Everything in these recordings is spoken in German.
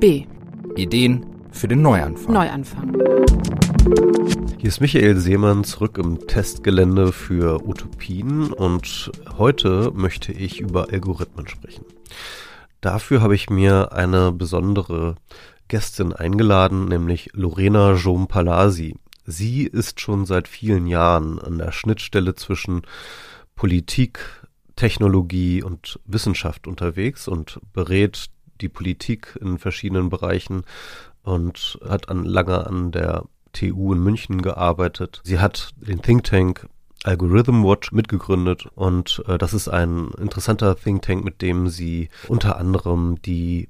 B. Ideen für den Neuanfang. Neuanfang. Hier ist Michael Seemann zurück im Testgelände für Utopien und heute möchte ich über Algorithmen sprechen. Dafür habe ich mir eine besondere Gästin eingeladen, nämlich Lorena Jompalasi. Sie ist schon seit vielen Jahren an der Schnittstelle zwischen Politik, Technologie und Wissenschaft unterwegs und berät die Politik in verschiedenen Bereichen und hat an, lange an der TU in München gearbeitet. Sie hat den Think Tank Algorithm Watch mitgegründet und äh, das ist ein interessanter Think Tank, mit dem sie unter anderem die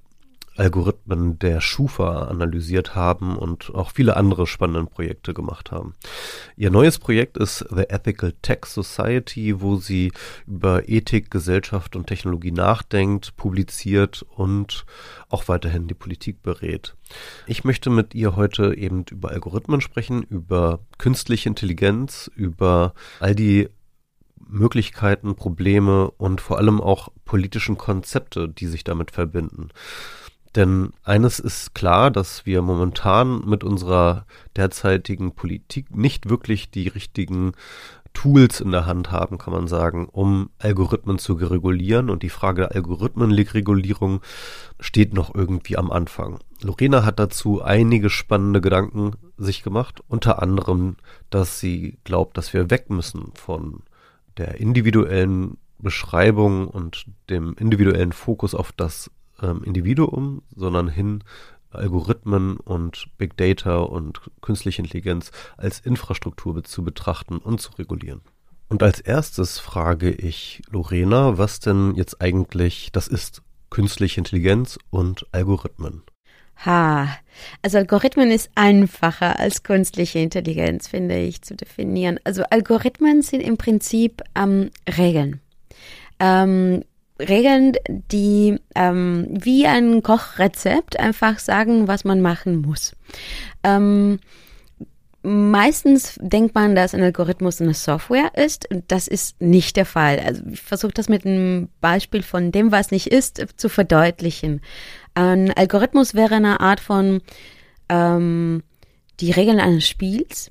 Algorithmen der Schufa analysiert haben und auch viele andere spannende Projekte gemacht haben. Ihr neues Projekt ist The Ethical Tech Society, wo sie über Ethik, Gesellschaft und Technologie nachdenkt, publiziert und auch weiterhin die Politik berät. Ich möchte mit ihr heute eben über Algorithmen sprechen, über künstliche Intelligenz, über all die Möglichkeiten, Probleme und vor allem auch politischen Konzepte, die sich damit verbinden. Denn eines ist klar, dass wir momentan mit unserer derzeitigen Politik nicht wirklich die richtigen Tools in der Hand haben, kann man sagen, um Algorithmen zu regulieren. Und die Frage der Algorithmenregulierung steht noch irgendwie am Anfang. Lorena hat dazu einige spannende Gedanken sich gemacht, unter anderem, dass sie glaubt, dass wir weg müssen von der individuellen Beschreibung und dem individuellen Fokus auf das ähm, Individuum, sondern hin Algorithmen und Big Data und künstliche Intelligenz als Infrastruktur zu betrachten und zu regulieren. Und als erstes frage ich Lorena, was denn jetzt eigentlich das ist, künstliche Intelligenz und Algorithmen. Ha, also Algorithmen ist einfacher als künstliche Intelligenz, finde ich, zu definieren. Also Algorithmen sind im Prinzip ähm, Regeln. Ähm, Regeln, die ähm, wie ein Kochrezept einfach sagen, was man machen muss. Ähm, meistens denkt man, dass ein Algorithmus eine Software ist. Das ist nicht der Fall. Also ich versuche das mit einem Beispiel von dem, was nicht ist, zu verdeutlichen. Ein Algorithmus wäre eine Art von ähm, die Regeln eines Spiels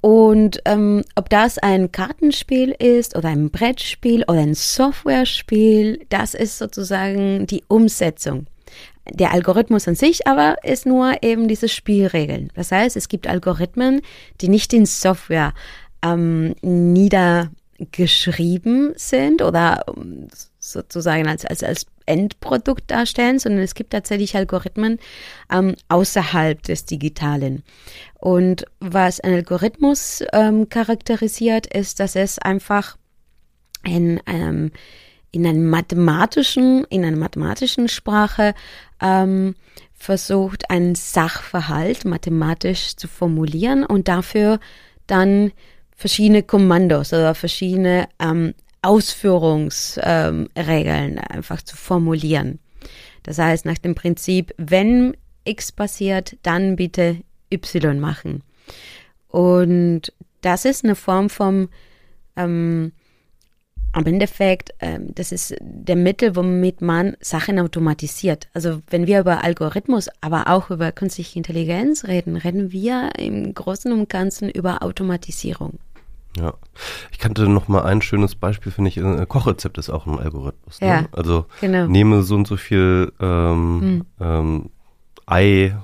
und ähm, ob das ein Kartenspiel ist oder ein Brettspiel oder ein Softwarespiel, das ist sozusagen die Umsetzung. Der Algorithmus an sich aber ist nur eben diese Spielregeln. Das heißt, es gibt Algorithmen, die nicht in Software ähm, niedergeschrieben sind oder sozusagen als, als, als Endprodukt darstellen, sondern es gibt tatsächlich Algorithmen ähm, außerhalb des Digitalen. Und was ein Algorithmus ähm, charakterisiert, ist, dass es einfach in einem in einem mathematischen, in einer mathematischen Sprache ähm, versucht, einen Sachverhalt mathematisch zu formulieren und dafür dann verschiedene Kommandos oder verschiedene ähm, Ausführungsregeln ähm, einfach zu formulieren. Das heißt, nach dem Prinzip, wenn X passiert, dann bitte Y machen. Und das ist eine Form vom, ähm, am Endeffekt, ähm, das ist der Mittel, womit man Sachen automatisiert. Also wenn wir über Algorithmus, aber auch über künstliche Intelligenz reden, reden wir im Großen und Ganzen über Automatisierung. Ja, ich kannte noch mal ein schönes Beispiel, finde ich, ein Kochrezept ist auch ein Algorithmus. Ne? Ja, also genau. nehme so und so viel ähm, hm. ähm, Ei,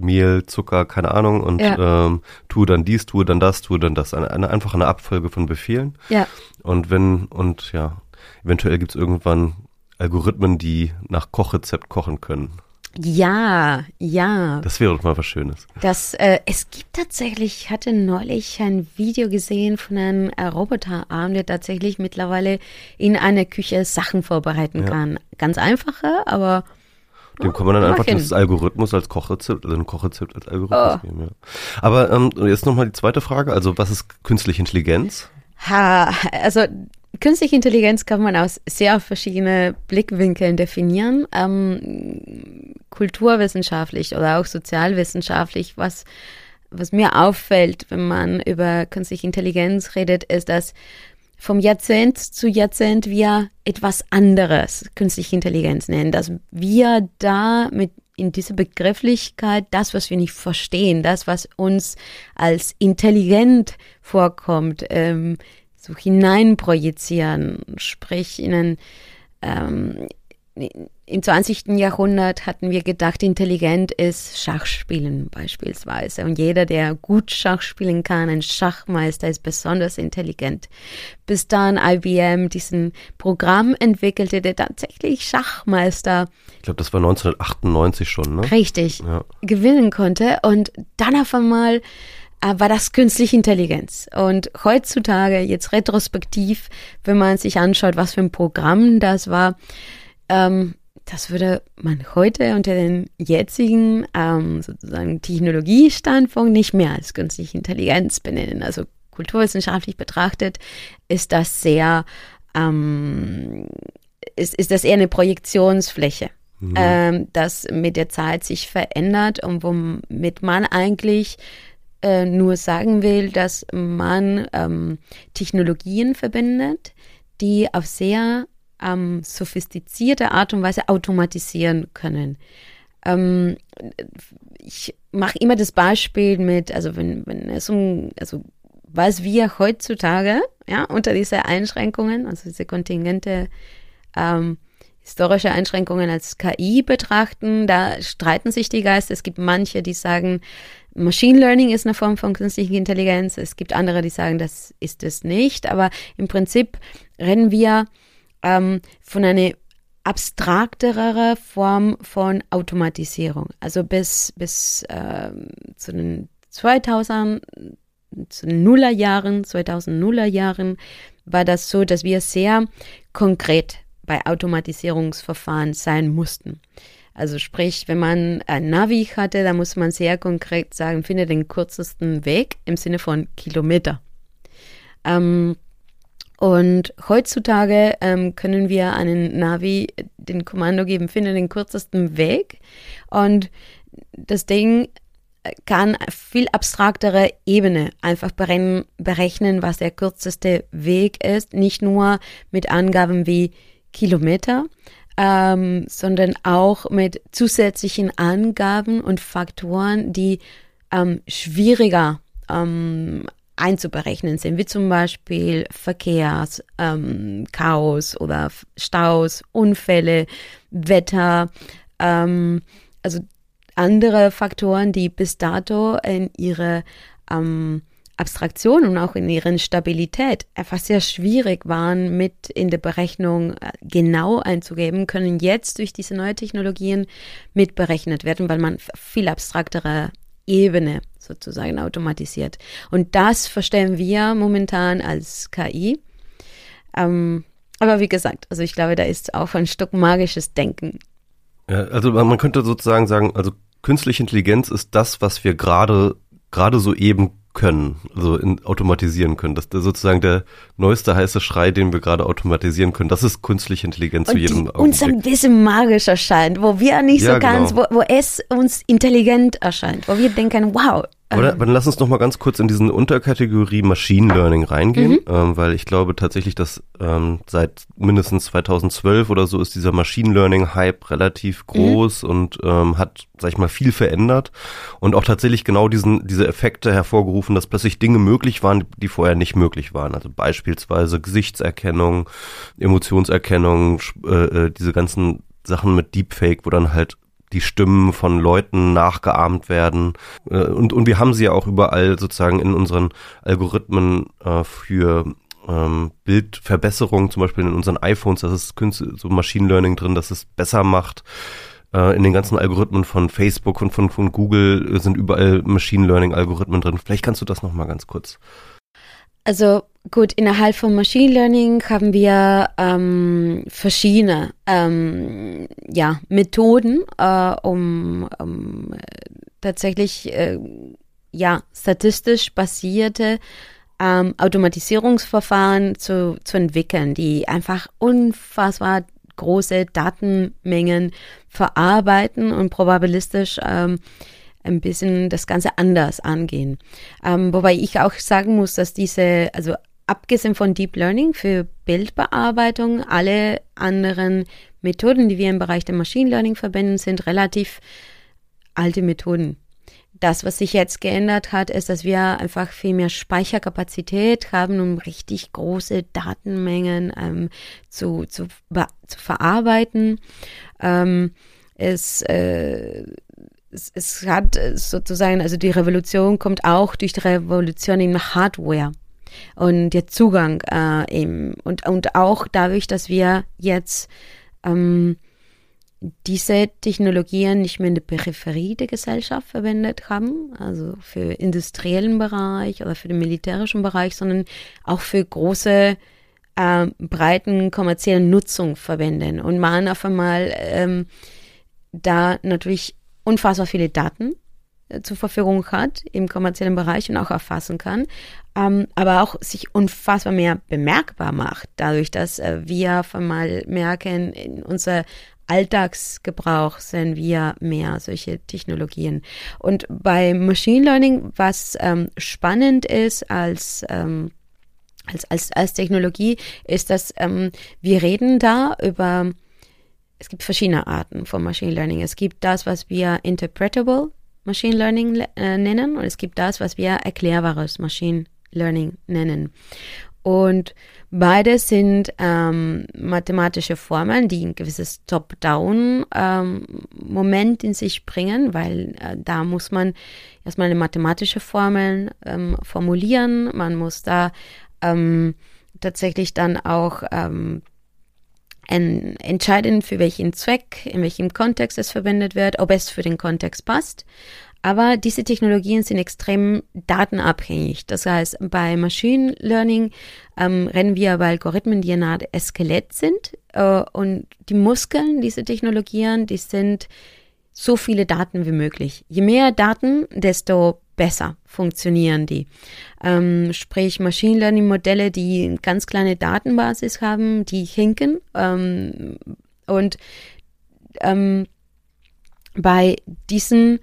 Mehl, Zucker, keine Ahnung und ja. ähm, tu dann dies, tu dann das, tu dann das. Eine, eine einfach eine Abfolge von Befehlen. Ja. Und wenn, und ja, eventuell gibt es irgendwann Algorithmen, die nach Kochrezept kochen können. Ja, ja. Das wäre doch mal was Schönes. Das, äh, es gibt tatsächlich, ich hatte neulich ein Video gesehen von einem äh, Roboterarm, der tatsächlich mittlerweile in einer Küche Sachen vorbereiten ja. kann. Ganz einfache, aber dem kann man dann einfach das Algorithmus als Kochrezept, also ein Kochrezept als Algorithmus oh. geben. Ja. Aber ähm, jetzt nochmal die zweite Frage. Also was ist künstliche Intelligenz? Ha, also Künstliche Intelligenz kann man aus sehr verschiedenen Blickwinkeln definieren. Ähm, kulturwissenschaftlich oder auch sozialwissenschaftlich, was, was mir auffällt, wenn man über künstliche Intelligenz redet, ist, dass vom Jahrzehnt zu Jahrzehnt wir etwas anderes künstliche Intelligenz nennen, dass wir da mit in dieser Begrifflichkeit das, was wir nicht verstehen, das, was uns als intelligent vorkommt, ähm, so hineinprojizieren, sprich in ein ähm, im 20. Jahrhundert hatten wir gedacht, intelligent ist Schachspielen beispielsweise. Und jeder, der gut Schach spielen kann, ein Schachmeister, ist besonders intelligent. Bis dann IBM diesen Programm entwickelte, der tatsächlich Schachmeister. Ich glaube, das war 1998 schon, ne? Richtig. Ja. Gewinnen konnte. Und dann auf einmal war das künstliche Intelligenz. Und heutzutage, jetzt retrospektiv, wenn man sich anschaut, was für ein Programm das war, ähm, das würde man heute unter den jetzigen ähm, sozusagen Technologiestandpunkt nicht mehr als künstliche Intelligenz benennen. Also kulturwissenschaftlich betrachtet ist das sehr, ähm, ist, ist das eher eine Projektionsfläche, mhm. ähm, das mit der Zeit sich verändert und womit man eigentlich äh, nur sagen will, dass man ähm, Technologien verbindet, die auf sehr ähm, sophistizierte Art und Weise automatisieren können. Ähm, ich mache immer das Beispiel mit, also wenn, wenn es um, also was wir heutzutage, ja, unter diese Einschränkungen, also diese kontingente ähm, historische Einschränkungen als KI betrachten, da streiten sich die Geister. Es gibt manche, die sagen, Machine Learning ist eine Form von künstlicher Intelligenz. Es gibt andere, die sagen, das ist es nicht. Aber im Prinzip rennen wir ähm, von einer abstraktere Form von Automatisierung. Also bis, bis ähm, zu den 2000, zu den Nullerjahren, 2000er Jahren war das so, dass wir sehr konkret bei Automatisierungsverfahren sein mussten. Also sprich, wenn man ein Navi hatte, da muss man sehr konkret sagen, finde den kürzesten Weg im Sinne von Kilometer. Ähm, und heutzutage ähm, können wir einen Navi den Kommando geben, finde den kürzesten Weg. Und das Ding kann viel abstraktere Ebene einfach berechnen, was der kürzeste Weg ist. Nicht nur mit Angaben wie Kilometer, ähm, sondern auch mit zusätzlichen Angaben und Faktoren, die ähm, schwieriger ähm, einzuberechnen sind, wie zum Beispiel Verkehrs, ähm, Chaos oder Staus, Unfälle, Wetter, ähm, also andere Faktoren, die bis dato in ihre ähm, Abstraktion und auch in ihrer Stabilität einfach sehr schwierig waren, mit in der Berechnung äh, genau einzugeben, können jetzt durch diese neuen Technologien mitberechnet werden, weil man viel abstraktere Ebene sozusagen automatisiert. Und das verstehen wir momentan als KI. Ähm, aber wie gesagt, also ich glaube, da ist auch ein Stück magisches Denken. Ja, also man könnte sozusagen sagen, also künstliche Intelligenz ist das, was wir gerade gerade so eben können, also in, automatisieren können. Das ist sozusagen der neueste heiße Schrei, den wir gerade automatisieren können. Das ist künstliche Intelligenz Und zu jedem die uns ein bisschen magisch erscheint, wo wir nicht ja, so ganz, genau. wo, wo es uns intelligent erscheint, wo wir denken, wow, aber, aber dann lass uns noch mal ganz kurz in diesen Unterkategorie Machine Learning reingehen, mhm. ähm, weil ich glaube tatsächlich, dass ähm, seit mindestens 2012 oder so ist dieser Machine Learning Hype relativ mhm. groß mhm. und ähm, hat, sag ich mal, viel verändert und auch tatsächlich genau diesen diese Effekte hervorgerufen, dass plötzlich Dinge möglich waren, die vorher nicht möglich waren. Also beispielsweise Gesichtserkennung, Emotionserkennung, äh, äh, diese ganzen Sachen mit Deepfake, wo dann halt die Stimmen von Leuten nachgeahmt werden. Äh, und, und wir haben sie ja auch überall sozusagen in unseren Algorithmen äh, für ähm, Bildverbesserung, zum Beispiel in unseren iPhones, das ist so Machine Learning drin, dass es besser macht. Äh, in den ganzen Algorithmen von Facebook und von, von Google sind überall Machine Learning Algorithmen drin. Vielleicht kannst du das nochmal ganz kurz. Also Gut, innerhalb von Machine Learning haben wir ähm, verschiedene ähm, ja, Methoden, äh, um, um tatsächlich äh, ja, statistisch basierte ähm, Automatisierungsverfahren zu, zu entwickeln, die einfach unfassbar große Datenmengen verarbeiten und probabilistisch ähm, ein bisschen das Ganze anders angehen. Ähm, wobei ich auch sagen muss, dass diese, also abgesehen von Deep Learning für Bildbearbeitung, alle anderen Methoden, die wir im Bereich der Machine Learning verwenden, sind relativ alte Methoden. Das, was sich jetzt geändert hat, ist, dass wir einfach viel mehr Speicherkapazität haben, um richtig große Datenmengen ähm, zu, zu, zu verarbeiten. Ähm, es, äh, es, es hat sozusagen, also die Revolution kommt auch durch die Revolution in Hardware und der Zugang äh, eben und, und auch dadurch, dass wir jetzt ähm, diese Technologien nicht mehr in der Peripherie der Gesellschaft verwendet haben, also für industriellen Bereich oder für den militärischen Bereich, sondern auch für große, äh, breiten kommerziellen Nutzung verwenden. Und man auf einmal ähm, da natürlich unfassbar viele Daten zur Verfügung hat im kommerziellen Bereich und auch erfassen kann, ähm, aber auch sich unfassbar mehr bemerkbar macht, dadurch, dass äh, wir einmal merken, in unserer Alltagsgebrauch sehen wir mehr solche Technologien. Und bei Machine Learning, was ähm, spannend ist als ähm, als, als, als Technologie, ist, dass ähm, wir reden da über, es gibt verschiedene Arten von Machine Learning. Es gibt das, was wir Interpretable Machine Learning äh, nennen und es gibt das, was wir erklärbares Machine Learning nennen. Und beides sind ähm, mathematische Formeln, die ein gewisses Top-Down-Moment ähm, in sich bringen, weil äh, da muss man erstmal eine mathematische Formel ähm, formulieren. Man muss da ähm, tatsächlich dann auch ähm, entscheiden, für welchen Zweck, in welchem Kontext es verwendet wird, ob es für den Kontext passt. Aber diese Technologien sind extrem datenabhängig. Das heißt, bei Machine Learning ähm, rennen wir bei Algorithmen, die eine Art Skelett sind. Äh, und die Muskeln dieser Technologien, die sind so viele Daten wie möglich. Je mehr Daten, desto besser funktionieren die. Ähm, sprich, Machine Learning Modelle, die eine ganz kleine Datenbasis haben, die hinken. Ähm, und ähm, bei diesen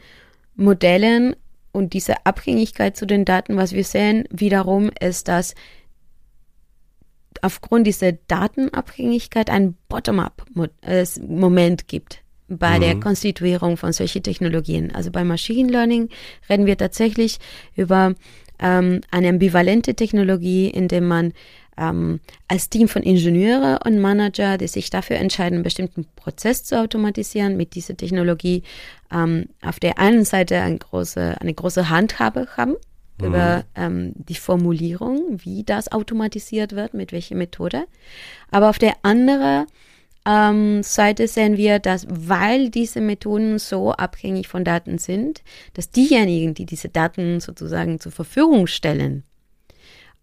Modellen und diese Abhängigkeit zu den Daten, was wir sehen, wiederum ist, dass aufgrund dieser Datenabhängigkeit ein Bottom-up-Moment gibt bei mhm. der Konstituierung von solchen Technologien. Also bei Machine Learning reden wir tatsächlich über ähm, eine ambivalente Technologie, in der man ähm, als Team von Ingenieure und Manager, die sich dafür entscheiden, einen bestimmten Prozess zu automatisieren mit dieser Technologie, ähm, auf der einen Seite eine große, eine große Handhabe haben mhm. über ähm, die Formulierung, wie das automatisiert wird, mit welcher Methode. Aber auf der anderen ähm, Seite sehen wir, dass weil diese Methoden so abhängig von Daten sind, dass diejenigen, die diese Daten sozusagen zur Verfügung stellen,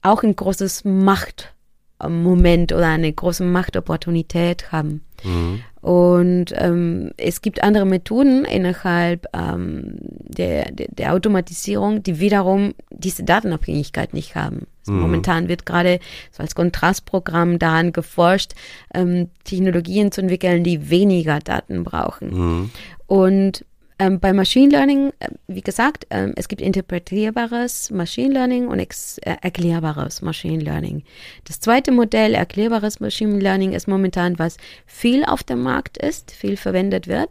auch ein großes Machtmoment oder eine große Machtopportunität haben. Mhm. Und ähm, es gibt andere Methoden innerhalb ähm, der, der, der, Automatisierung, die wiederum diese Datenabhängigkeit nicht haben. Also mhm. Momentan wird gerade so als Kontrastprogramm daran geforscht, ähm, Technologien zu entwickeln, die weniger Daten brauchen. Mhm. Und ähm, bei Machine Learning, äh, wie gesagt, äh, es gibt interpretierbares Machine Learning und ex äh, erklärbares Machine Learning. Das zweite Modell, erklärbares Machine Learning, ist momentan, was viel auf dem Markt ist, viel verwendet wird.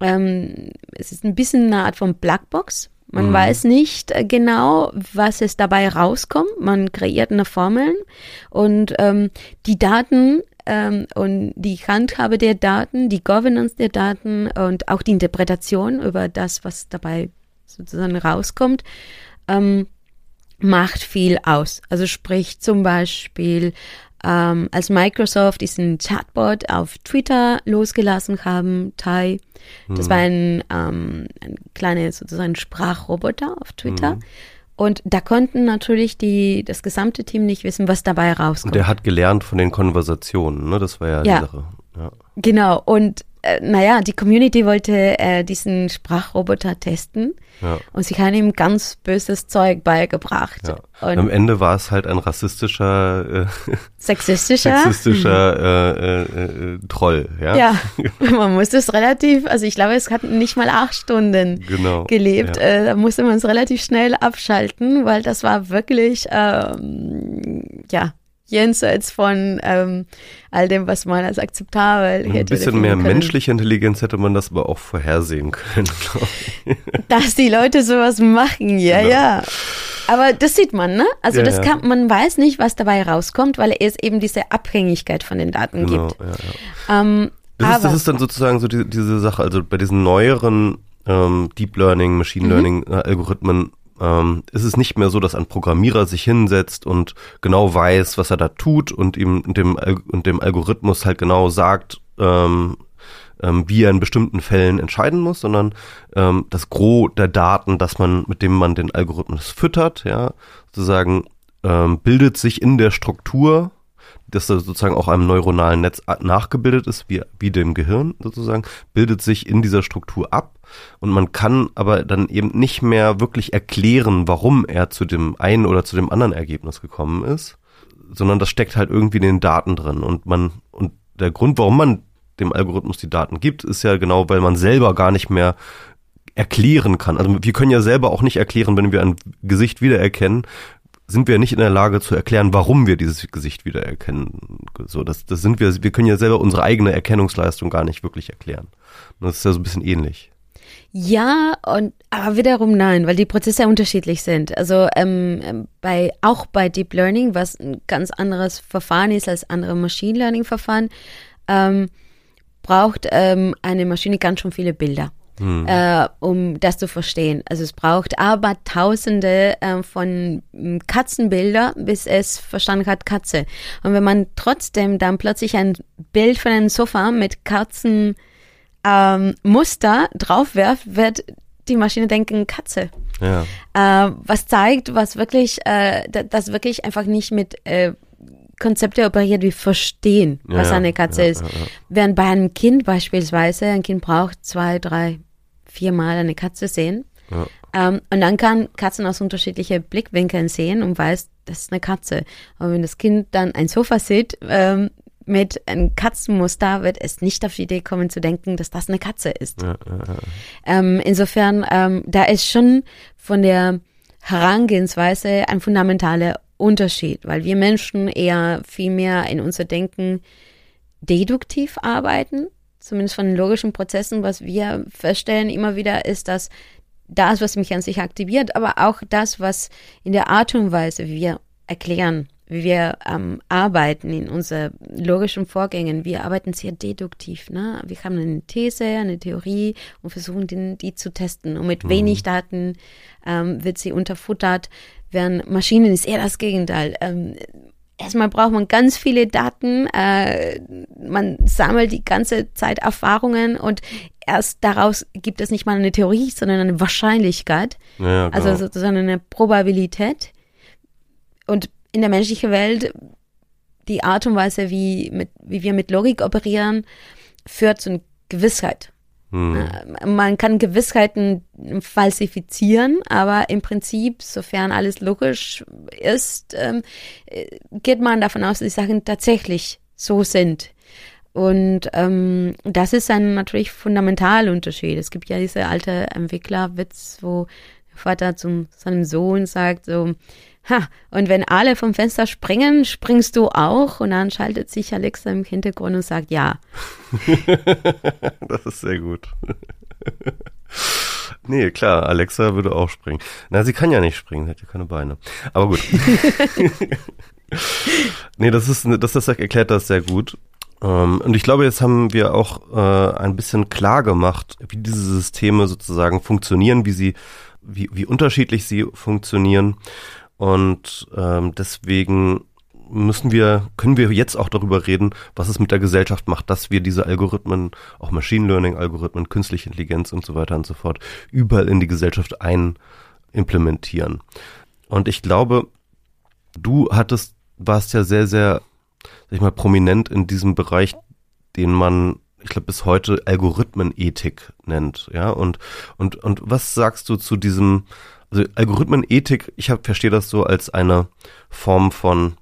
Ähm, es ist ein bisschen eine Art von Blackbox. Man mhm. weiß nicht äh, genau, was es dabei rauskommt. Man kreiert eine Formel und ähm, die Daten ähm, und die Handhabe der Daten, die Governance der Daten und auch die Interpretation über das, was dabei sozusagen rauskommt, ähm, macht viel aus. Also sprich zum Beispiel, ähm, als Microsoft diesen Chatbot auf Twitter losgelassen haben, Tai, das mhm. war ein, ähm, ein kleiner sozusagen Sprachroboter auf Twitter. Mhm. Und da konnten natürlich die, das gesamte Team nicht wissen, was dabei rauskommt. Und der hat gelernt von den Konversationen, ne? Das war ja, ja. die Sache. Ja. Genau. Und äh, naja, die Community wollte äh, diesen Sprachroboter testen ja. und sie haben ihm ganz böses Zeug beigebracht. Ja. Und am Ende war es halt ein rassistischer, äh, sexistischer, sexistischer äh, Troll. Ja? ja, man musste es relativ, also ich glaube, es hat nicht mal acht Stunden genau. gelebt. Da musste man es relativ schnell abschalten, weil das war wirklich, ähm, ja, jenseits von ähm, all dem, was man als akzeptabel hätte. Ein bisschen mehr können. menschliche Intelligenz hätte man das aber auch vorhersehen können. Dass die Leute sowas machen, ja, genau. ja. Aber das sieht man, ne? Also ja, das kann, ja. man weiß nicht, was dabei rauskommt, weil es eben diese Abhängigkeit von den Daten genau, gibt. Ja, ähm, das, aber, ist, das ist dann sozusagen so die, diese Sache, also bei diesen neueren ähm, Deep Learning, Machine mhm. Learning mhm. Algorithmen ähm, ist es nicht mehr so, dass ein Programmierer sich hinsetzt und genau weiß, was er da tut und ihm dem, und dem Algorithmus halt genau sagt, ähm, ähm, wie er in bestimmten Fällen entscheiden muss, sondern ähm, das Gros der Daten, dass man, mit dem man den Algorithmus füttert, ja, sozusagen ähm, bildet sich in der Struktur das sozusagen auch einem neuronalen Netz nachgebildet ist, wie, wie dem Gehirn sozusagen, bildet sich in dieser Struktur ab und man kann aber dann eben nicht mehr wirklich erklären, warum er zu dem einen oder zu dem anderen Ergebnis gekommen ist, sondern das steckt halt irgendwie in den Daten drin und man, und der Grund, warum man dem Algorithmus die Daten gibt, ist ja genau, weil man selber gar nicht mehr erklären kann. Also wir können ja selber auch nicht erklären, wenn wir ein Gesicht wiedererkennen, sind wir nicht in der Lage zu erklären, warum wir dieses Gesicht wiedererkennen. So, das, das sind wir, wir können ja selber unsere eigene Erkennungsleistung gar nicht wirklich erklären. das ist ja so ein bisschen ähnlich. Ja, und aber wiederum nein, weil die Prozesse unterschiedlich sind. Also ähm, ähm, bei auch bei Deep Learning, was ein ganz anderes Verfahren ist als andere Machine Learning Verfahren, ähm, braucht ähm, eine Maschine ganz schon viele Bilder hm. äh, um das zu verstehen. Also es braucht aber tausende äh, von hm, Katzenbilder, bis es verstanden hat Katze. Und wenn man trotzdem dann plötzlich ein Bild von einem Sofa mit Katzenmuster ähm, draufwerft, wird die Maschine denken Katze. Ja. Äh, was zeigt, was wirklich, äh, das wirklich einfach nicht mit äh, Konzepte operiert wie verstehen, ja, was eine Katze ja, ist. Während bei einem Kind beispielsweise, ein Kind braucht zwei, drei, vier Mal eine Katze sehen. Ähm, und dann kann Katzen aus unterschiedlichen Blickwinkeln sehen und weiß, das ist eine Katze. Aber wenn das Kind dann ein Sofa sieht, ähm, mit einem Katzenmuster wird es nicht auf die Idee kommen zu denken, dass das eine Katze ist. Ja, ja, ja. Ähm, insofern, ähm, da ist schon von der Herangehensweise ein fundamentaler Unterschied, weil wir Menschen eher viel mehr in unser Denken deduktiv arbeiten, zumindest von den logischen Prozessen. Was wir feststellen immer wieder ist, dass das, was mich an sich aktiviert, aber auch das, was in der Art und Weise, wie wir erklären, wie wir ähm, arbeiten in unseren logischen Vorgängen. Wir arbeiten sehr deduktiv. Ne? Wir haben eine These, eine Theorie und versuchen, die, die zu testen. Und mit mhm. wenig Daten ähm, wird sie unterfuttert. Während Maschinen ist eher das Gegenteil. Ähm, erstmal braucht man ganz viele Daten. Äh, man sammelt die ganze Zeit Erfahrungen und erst daraus gibt es nicht mal eine Theorie, sondern eine Wahrscheinlichkeit. Ja, also sozusagen eine Probabilität. Und in der menschlichen Welt, die Art und Weise, wie, mit, wie wir mit Logik operieren, führt zu einer Gewissheit. Hm. Man kann Gewissheiten falsifizieren, aber im Prinzip, sofern alles logisch ist, ähm, geht man davon aus, dass die Sachen tatsächlich so sind. Und ähm, das ist ein natürlich fundamentaler Unterschied. Es gibt ja diese alte Entwicklerwitz, wo Vater zu seinem Sohn sagt so, Ha, und wenn alle vom Fenster springen, springst du auch? Und dann schaltet sich Alexa im Hintergrund und sagt ja. das ist sehr gut. nee, klar, Alexa würde auch springen. Na, sie kann ja nicht springen, sie hat ja keine Beine. Aber gut. nee, das ist, das, das erklärt das sehr gut. Ähm, und ich glaube, jetzt haben wir auch äh, ein bisschen klar gemacht, wie diese Systeme sozusagen funktionieren, wie sie, wie, wie unterschiedlich sie funktionieren. Und ähm, deswegen müssen wir, können wir jetzt auch darüber reden, was es mit der Gesellschaft macht, dass wir diese Algorithmen, auch Machine Learning Algorithmen, künstliche Intelligenz und so weiter und so fort, überall in die Gesellschaft ein implementieren. Und ich glaube, du hattest, warst ja sehr, sehr, sag ich mal, prominent in diesem Bereich, den man, ich glaube, bis heute Algorithmenethik nennt, ja. Und, und, und was sagst du zu diesem, also Algorithmenethik, ich verstehe das so als eine Form von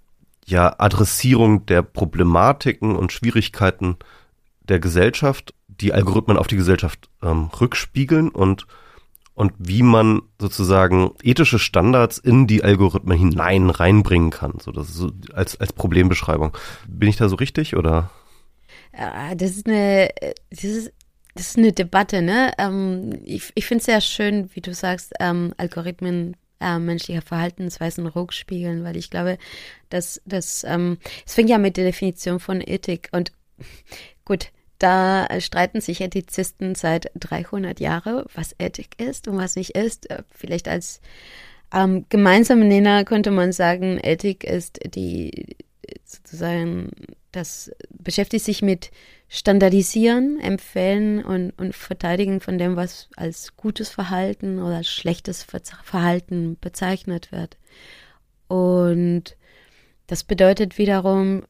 ja, Adressierung der Problematiken und Schwierigkeiten der Gesellschaft, die Algorithmen auf die Gesellschaft ähm, rückspiegeln und und wie man sozusagen ethische Standards in die Algorithmen hinein reinbringen kann. So, das ist so als, als Problembeschreibung. Bin ich da so richtig oder? Das ist eine, das ist, das ist eine Debatte, ne? Ähm, ich ich finde es sehr schön, wie du sagst, ähm, Algorithmen äh, menschlicher Verhaltensweisen rückspiegeln, weil ich glaube, dass das, ähm, es fängt ja mit der Definition von Ethik und gut, da streiten sich Ethizisten seit 300 Jahren, was Ethik ist und was nicht ist. Äh, vielleicht als ähm, gemeinsamen Nenner könnte man sagen, Ethik ist die sozusagen, das beschäftigt sich mit Standardisieren, Empfehlen und, und Verteidigen von dem, was als gutes Verhalten oder als schlechtes Verhalten bezeichnet wird. Und das bedeutet wiederum,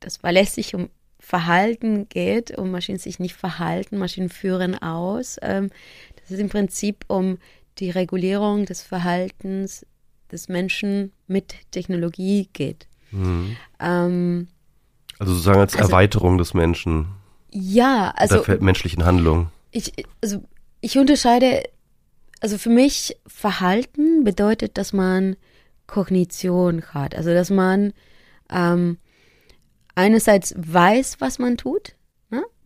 dass weil es sich um Verhalten geht und Maschinen sich nicht verhalten, Maschinen führen aus. Ähm, das ist im Prinzip um die Regulierung des Verhaltens des Menschen mit Technologie geht. Mhm. Ähm, also sozusagen als also, Erweiterung des Menschen. Ja, also der menschlichen Handlung. Ich, also ich unterscheide, also für mich Verhalten bedeutet, dass man Kognition hat, also dass man ähm, einerseits weiß, was man tut?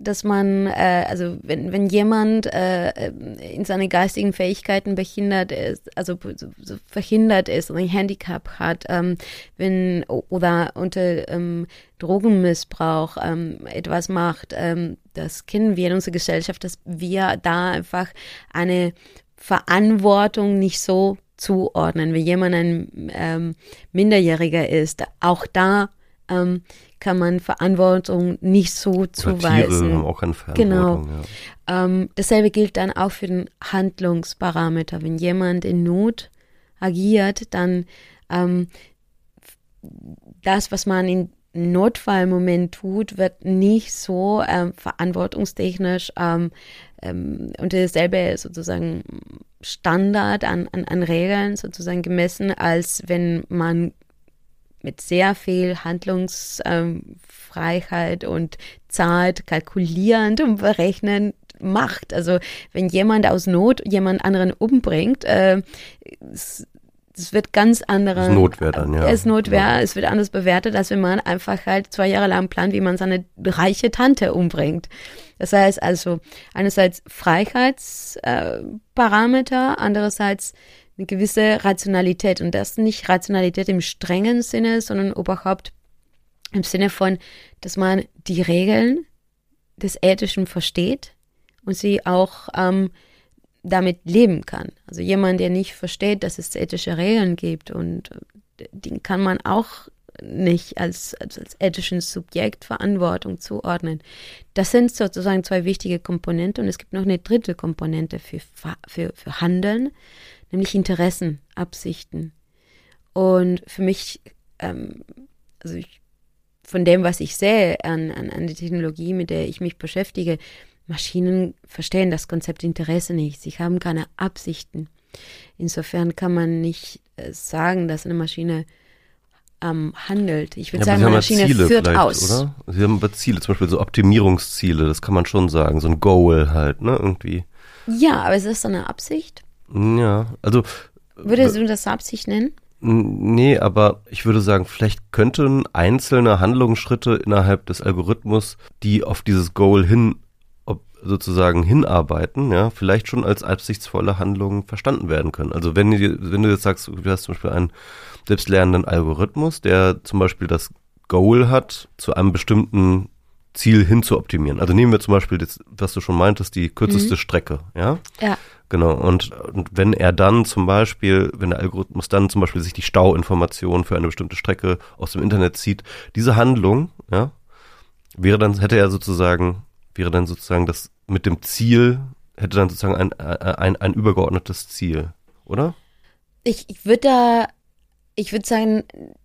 Dass man, äh, also wenn, wenn jemand äh, in seine geistigen Fähigkeiten behindert ist, also so verhindert ist und ein Handicap hat, ähm, wenn oder unter ähm, Drogenmissbrauch ähm, etwas macht, ähm, das kennen wir in unserer Gesellschaft, dass wir da einfach eine Verantwortung nicht so zuordnen. Wenn jemand ein ähm, Minderjähriger ist, auch da ähm, kann man Verantwortung nicht so zuweisen. Tiere haben auch eine Verantwortung. Genau. Ja. Ähm, dasselbe gilt dann auch für den Handlungsparameter. Wenn jemand in Not agiert, dann ähm, das, was man in Notfallmoment tut, wird nicht so ähm, verantwortungstechnisch ähm, ähm, unter dasselbe sozusagen Standard an, an, an Regeln sozusagen gemessen, als wenn man mit sehr viel Handlungsfreiheit und Zeit kalkulierend und berechnend macht. Also wenn jemand aus Not jemand anderen umbringt, äh, es, es wird ganz andere. Es Notwehr dann, ja. Es Notwehr, ja. es wird anders bewertet, als wenn man einfach halt zwei Jahre lang plant, wie man seine reiche Tante umbringt. Das heißt also einerseits Freiheitsparameter, andererseits eine gewisse Rationalität. Und das nicht Rationalität im strengen Sinne, sondern überhaupt im Sinne von, dass man die Regeln des Ethischen versteht und sie auch ähm, damit leben kann. Also jemand, der nicht versteht, dass es ethische Regeln gibt und äh, den kann man auch nicht als, als, als ethischen Subjekt Verantwortung zuordnen. Das sind sozusagen zwei wichtige Komponenten und es gibt noch eine dritte Komponente für, für, für Handeln nämlich Interessen, Absichten. Und für mich, ähm, also ich, von dem, was ich sehe an, an, an der Technologie, mit der ich mich beschäftige, Maschinen verstehen das Konzept Interesse nicht. Sie haben keine Absichten. Insofern kann man nicht äh, sagen, dass eine Maschine ähm, handelt. Ich würde ja, sagen, eine Maschine Ziele führt aus. Oder? Sie haben aber Ziele, zum Beispiel so Optimierungsziele, das kann man schon sagen, so ein Goal halt, ne, irgendwie. Ja, aber ist das eine Absicht? Ja, also. Würdest du das Absicht nennen? Nee, aber ich würde sagen, vielleicht könnten einzelne Handlungsschritte innerhalb des Algorithmus, die auf dieses Goal hin sozusagen hinarbeiten, ja, vielleicht schon als absichtsvolle Handlungen verstanden werden können. Also wenn, wenn du jetzt sagst, du hast zum Beispiel einen selbstlernenden Algorithmus, der zum Beispiel das Goal hat, zu einem bestimmten Ziel hin zu optimieren. Also nehmen wir zum Beispiel das, was du schon meintest, die kürzeste mhm. Strecke, ja? Ja. Genau, und, und wenn er dann zum Beispiel, wenn der Algorithmus dann zum Beispiel sich die Stauinformationen für eine bestimmte Strecke aus dem Internet zieht, diese Handlung, ja, wäre dann, hätte er sozusagen, wäre dann sozusagen das mit dem Ziel, hätte dann sozusagen ein, ein, ein übergeordnetes Ziel, oder? Ich, ich würde da, ich würde sagen,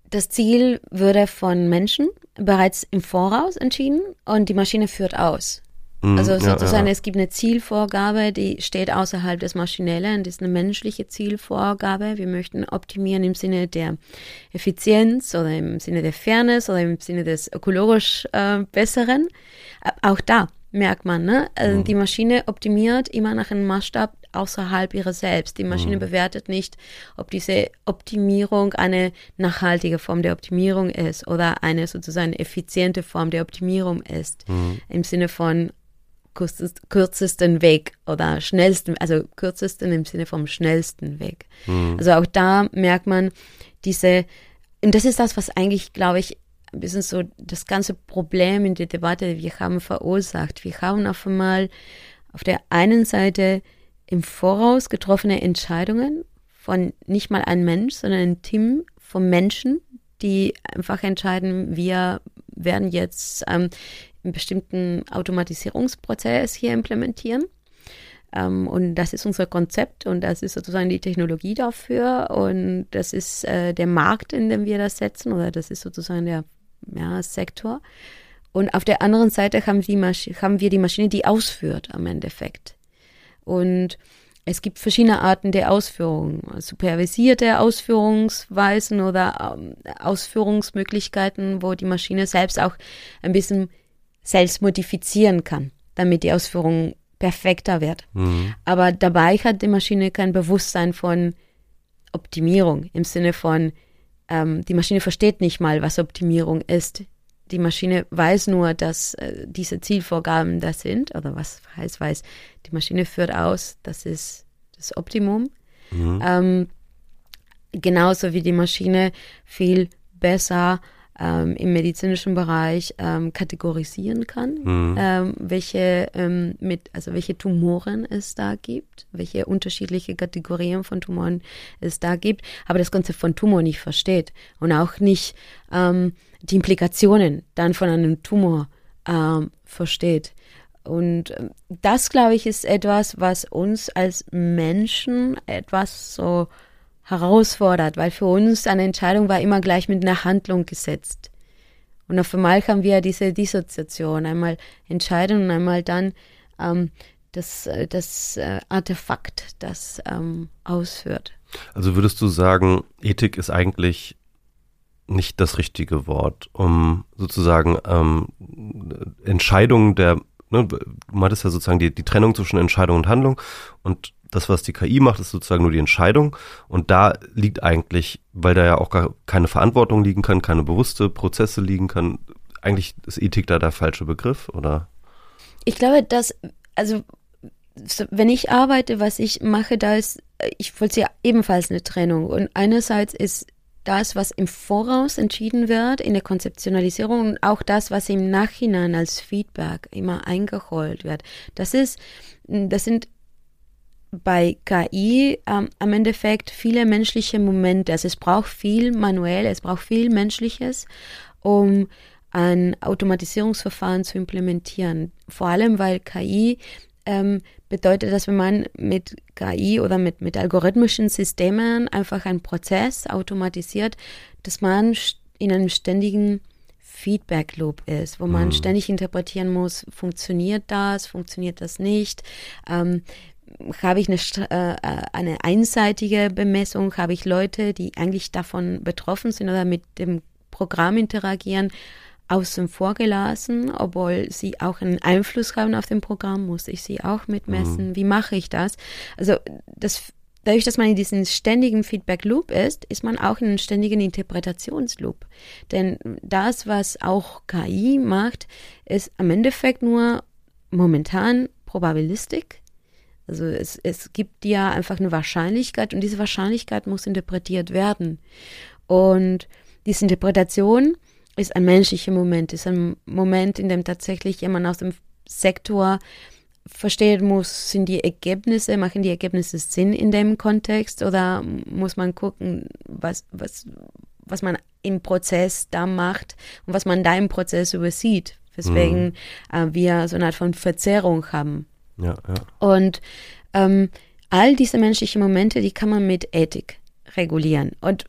das Ziel würde von Menschen bereits im Voraus entschieden und die Maschine führt aus. Mhm, also sozusagen, ja, ja. es gibt eine Zielvorgabe, die steht außerhalb des Maschinellen, das ist eine menschliche Zielvorgabe. Wir möchten optimieren im Sinne der Effizienz oder im Sinne der Fairness oder im Sinne des ökologisch äh, Besseren. Auch da merkt man, ne? Also mhm. die Maschine optimiert immer nach einem Maßstab außerhalb ihrer selbst. Die Maschine Mhm. bewertet nicht, ob diese Optimierung eine nachhaltige Form der Optimierung ist oder eine sozusagen effiziente Form der Optimierung ist. Mhm. Im Sinne von kürzest, kürzesten Weg oder schnellsten, also kürzesten im Sinne vom schnellsten Weg. Mhm. Also auch da merkt man diese, und das ist das, was eigentlich, glaube ich, ein bisschen so das ganze Problem in der Debatte, die wir haben, verursacht. Wir haben auf einmal auf der einen Seite im Voraus getroffene Entscheidungen von nicht mal einem Mensch, sondern ein Team von Menschen, die einfach entscheiden, wir werden jetzt ähm, einen bestimmten Automatisierungsprozess hier implementieren. Ähm, und das ist unser Konzept und das ist sozusagen die Technologie dafür und das ist äh, der Markt, in dem wir das setzen oder das ist sozusagen der ja, Sektor. Und auf der anderen Seite haben, die haben wir die Maschine, die ausführt am Endeffekt. Und es gibt verschiedene Arten der Ausführung. Supervisierte Ausführungsweisen oder ähm, Ausführungsmöglichkeiten, wo die Maschine selbst auch ein bisschen selbst modifizieren kann, damit die Ausführung perfekter wird. Mhm. Aber dabei hat die Maschine kein Bewusstsein von Optimierung im Sinne von, ähm, die Maschine versteht nicht mal, was Optimierung ist. Die Maschine weiß nur, dass äh, diese Zielvorgaben das sind, oder was heißt weiß, die Maschine führt aus, das ist das Optimum. Mhm. Ähm, genauso wie die Maschine viel besser ähm, im medizinischen Bereich ähm, kategorisieren kann, Mhm. ähm, welche ähm, mit, also welche Tumoren es da gibt, welche unterschiedliche Kategorien von Tumoren es da gibt, aber das Konzept von Tumor nicht versteht und auch nicht ähm, die Implikationen dann von einem Tumor ähm, versteht. Und ähm, das, glaube ich, ist etwas, was uns als Menschen etwas so herausfordert, weil für uns eine Entscheidung war immer gleich mit einer Handlung gesetzt. Und auf einmal haben wir diese Dissoziation, einmal entscheiden und einmal dann ähm, das, äh, das äh, Artefakt, das ähm, ausführt. Also würdest du sagen, Ethik ist eigentlich nicht das richtige Wort, um sozusagen ähm, Entscheidungen der, ne, du meintest ja sozusagen die, die Trennung zwischen Entscheidung und Handlung und das, was die KI macht, ist sozusagen nur die Entscheidung und da liegt eigentlich, weil da ja auch gar keine Verantwortung liegen kann, keine bewusste Prozesse liegen kann, eigentlich ist Ethik da der falsche Begriff, oder? Ich glaube, dass, also so, wenn ich arbeite, was ich mache, da ist, ich vollziehe ebenfalls eine Trennung. Und einerseits ist das, was im Voraus entschieden wird in der Konzeptionalisierung und auch das, was im Nachhinein als Feedback immer eingeholt wird. Das ist, das sind bei KI ähm, am Endeffekt viele menschliche Momente. Also es braucht viel manuell, es braucht viel Menschliches, um ein Automatisierungsverfahren zu implementieren. Vor allem, weil KI ähm, bedeutet, dass wenn man mit KI oder mit, mit algorithmischen Systemen einfach einen Prozess automatisiert, dass man in einem ständigen Feedback Loop ist, wo man Mhm. ständig interpretieren muss, funktioniert das, funktioniert das nicht, ähm, habe ich eine, äh, eine einseitige Bemessung, habe ich Leute, die eigentlich davon betroffen sind oder mit dem Programm interagieren, außen vor gelassen, obwohl sie auch einen Einfluss haben auf dem Programm, muss ich sie auch mitmessen. Wie mache ich das? Also das, dadurch, dass man in diesem ständigen Feedback Loop ist, ist man auch in einem ständigen Interpretationsloop. Denn das, was auch KI macht, ist am Endeffekt nur momentan Probabilistik. Also es, es gibt ja einfach eine Wahrscheinlichkeit und diese Wahrscheinlichkeit muss interpretiert werden. Und diese Interpretation ist ein menschlicher Moment, ist ein Moment, in dem tatsächlich jemand aus dem Sektor verstehen muss, sind die Ergebnisse, machen die Ergebnisse Sinn in dem Kontext oder muss man gucken, was, was, was man im Prozess da macht und was man da im Prozess übersieht, weswegen äh, wir so eine Art von Verzerrung haben. Ja, ja. Und ähm, all diese menschlichen Momente, die kann man mit Ethik regulieren. Und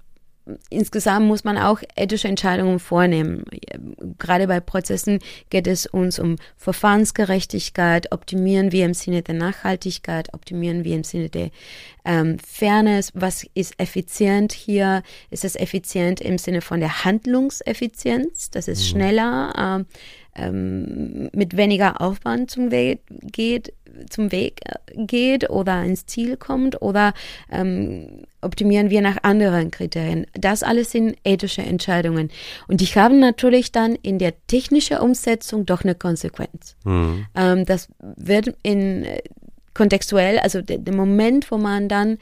insgesamt muss man auch ethische Entscheidungen vornehmen. Gerade bei Prozessen geht es uns um Verfahrensgerechtigkeit, optimieren wir im Sinne der Nachhaltigkeit, optimieren wir im Sinne der ähm, Fairness, was ist effizient hier? Ist es effizient im Sinne von der Handlungseffizienz, dass es mhm. schneller ähm, ähm, mit weniger Aufwand zum Weg geht, zum Weg äh, geht oder ins Ziel kommt oder ähm, optimieren wir nach anderen Kriterien. Das alles sind ethische Entscheidungen. Und die haben natürlich dann in der technischen Umsetzung doch eine Konsequenz. Mhm. Ähm, das wird in äh, kontextuell, also der, der Moment, wo man dann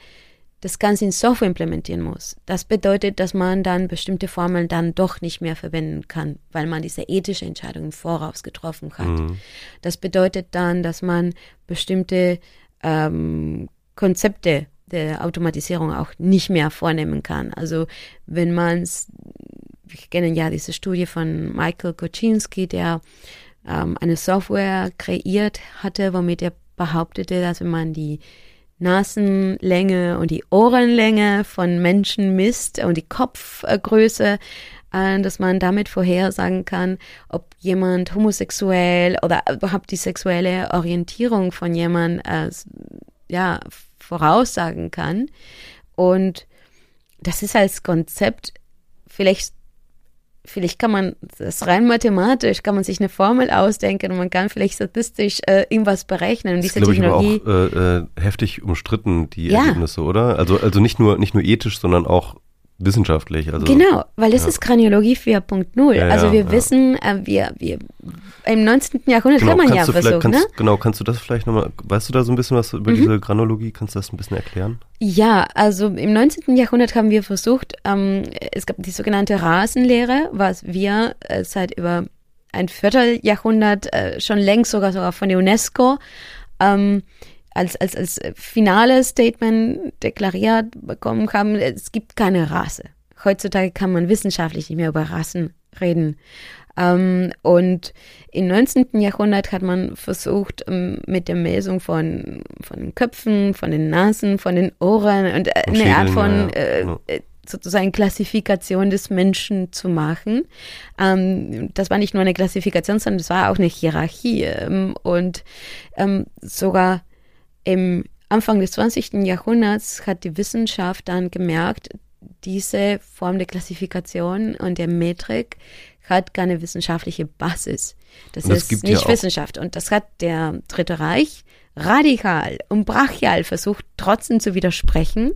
das Ganze in Software implementieren muss. Das bedeutet, dass man dann bestimmte Formeln dann doch nicht mehr verwenden kann, weil man diese ethische Entscheidung im Voraus getroffen hat. Mhm. Das bedeutet dann, dass man bestimmte ähm, Konzepte der Automatisierung auch nicht mehr vornehmen kann. Also wenn man es, wir kennen ja diese Studie von Michael Koczynski, der ähm, eine Software kreiert hatte, womit er behauptete, dass wenn man die Nasenlänge und die Ohrenlänge von Menschen misst und die Kopfgröße, äh, dass man damit vorhersagen kann, ob jemand homosexuell oder überhaupt die sexuelle Orientierung von jemand äh, ja, voraussagen kann. Und das ist als Konzept vielleicht vielleicht kann man das rein mathematisch, kann man sich eine Formel ausdenken und man kann vielleicht statistisch äh, irgendwas berechnen. Und das diese ist, Technologie. Ich, aber auch äh, äh, heftig umstritten, die ja. Ergebnisse, oder? Also, also nicht nur, nicht nur ethisch, sondern auch wissenschaftlich. Also, genau, weil es ja. ist Kraniologie 4.0. Ja, also wir ja, wissen, äh, wir, wir im 19. Jahrhundert genau, kann man ja versuchen. Kannst, ne? Genau, kannst du das vielleicht nochmal, weißt du da so ein bisschen was über mhm. diese Granologie? Kannst du das ein bisschen erklären? Ja, also im 19. Jahrhundert haben wir versucht, ähm, es gab die sogenannte Rasenlehre, was wir äh, seit über ein Vierteljahrhundert äh, schon längst sogar sogar von der UNESCO ähm, als, als, als finales Statement deklariert bekommen haben, es gibt keine Rasse. Heutzutage kann man wissenschaftlich nicht mehr über Rassen reden. Ähm, und im 19. Jahrhundert hat man versucht, ähm, mit der Messung von, von den Köpfen, von den Nasen, von den Ohren und äh, eine Art von äh, äh, sozusagen Klassifikation des Menschen zu machen. Ähm, das war nicht nur eine Klassifikation, sondern es war auch eine Hierarchie. Ähm, und ähm, sogar im Anfang des 20. Jahrhunderts hat die Wissenschaft dann gemerkt, diese Form der Klassifikation und der Metrik hat keine wissenschaftliche Basis. Das, das ist nicht ja Wissenschaft. Und das hat der Dritte Reich radikal und brachial versucht, trotzdem zu widersprechen.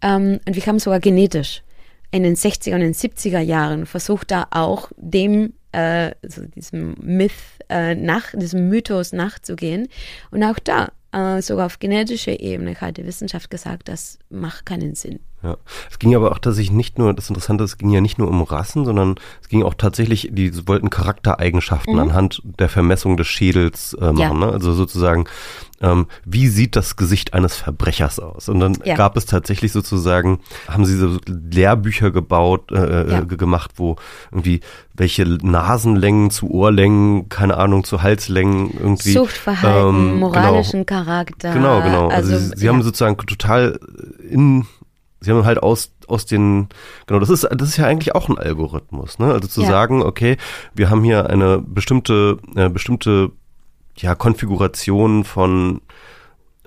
Ähm, und wir haben sogar genetisch in den 60er und den 70er Jahren versucht, da auch dem, äh, also diesem Myth äh, nach, diesem Mythos nachzugehen. Und auch da äh, sogar auf genetischer Ebene hat die Wissenschaft gesagt, das macht keinen Sinn. Ja, es ging aber auch tatsächlich nicht nur, das Interessante, es ging ja nicht nur um Rassen, sondern es ging auch tatsächlich, die wollten Charaktereigenschaften mhm. anhand der Vermessung des Schädels äh, machen. Ja. Ne? Also sozusagen, ähm, wie sieht das Gesicht eines Verbrechers aus? Und dann ja. gab es tatsächlich sozusagen, haben sie so Lehrbücher gebaut, äh, äh ja. gemacht, wo irgendwie welche Nasenlängen zu Ohrlängen, keine Ahnung, zu Halslängen irgendwie. Suchtverhalten, ähm, genau. moralischen genau, Charakter. Genau, genau. Also, also sie, sie haben sozusagen total in sie haben halt aus, aus den, genau, das ist, das ist ja eigentlich auch ein Algorithmus, ne? Also zu ja. sagen, okay, wir haben hier eine bestimmte, eine äh, bestimmte, ja, Konfiguration von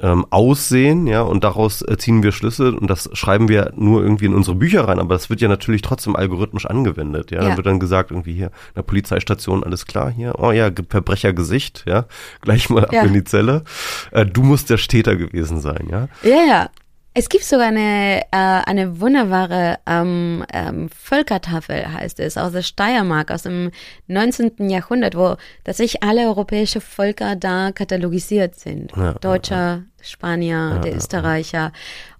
ähm, Aussehen, ja, und daraus äh, ziehen wir Schlüsse und das schreiben wir nur irgendwie in unsere Bücher rein, aber das wird ja natürlich trotzdem algorithmisch angewendet, ja. ja. Dann wird dann gesagt, irgendwie hier, in der Polizeistation, alles klar hier, oh ja, Verbrechergesicht, ja, gleich mal ab ja. in die Zelle. Äh, du musst der Täter gewesen sein, ja. Ja, ja. Es gibt sogar eine, äh, eine wunderbare ähm, ähm, Völkertafel, heißt es, aus der Steiermark, aus dem 19. Jahrhundert, wo tatsächlich alle europäische Völker da katalogisiert sind. Ja, Deutscher, ja, Spanier, ja, der Österreicher.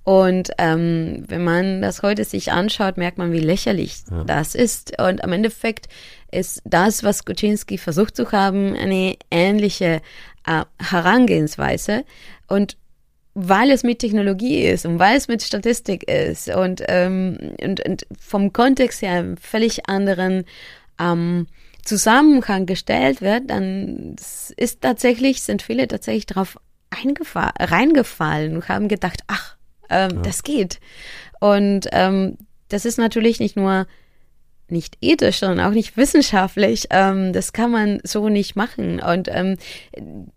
Und ähm, wenn man das heute sich anschaut, merkt man, wie lächerlich das ist. Und am Endeffekt ist das, was Kuczynski versucht zu haben, eine ähnliche äh, Herangehensweise. Und weil es mit Technologie ist und weil es mit Statistik ist und, ähm, und, und vom Kontext her einen völlig anderen ähm, Zusammenhang gestellt wird, dann ist tatsächlich, sind viele tatsächlich darauf reingefallen und haben gedacht, ach, ähm, ja. das geht. Und ähm, das ist natürlich nicht nur nicht ethisch, sondern auch nicht wissenschaftlich. Ähm, das kann man so nicht machen. Und ähm,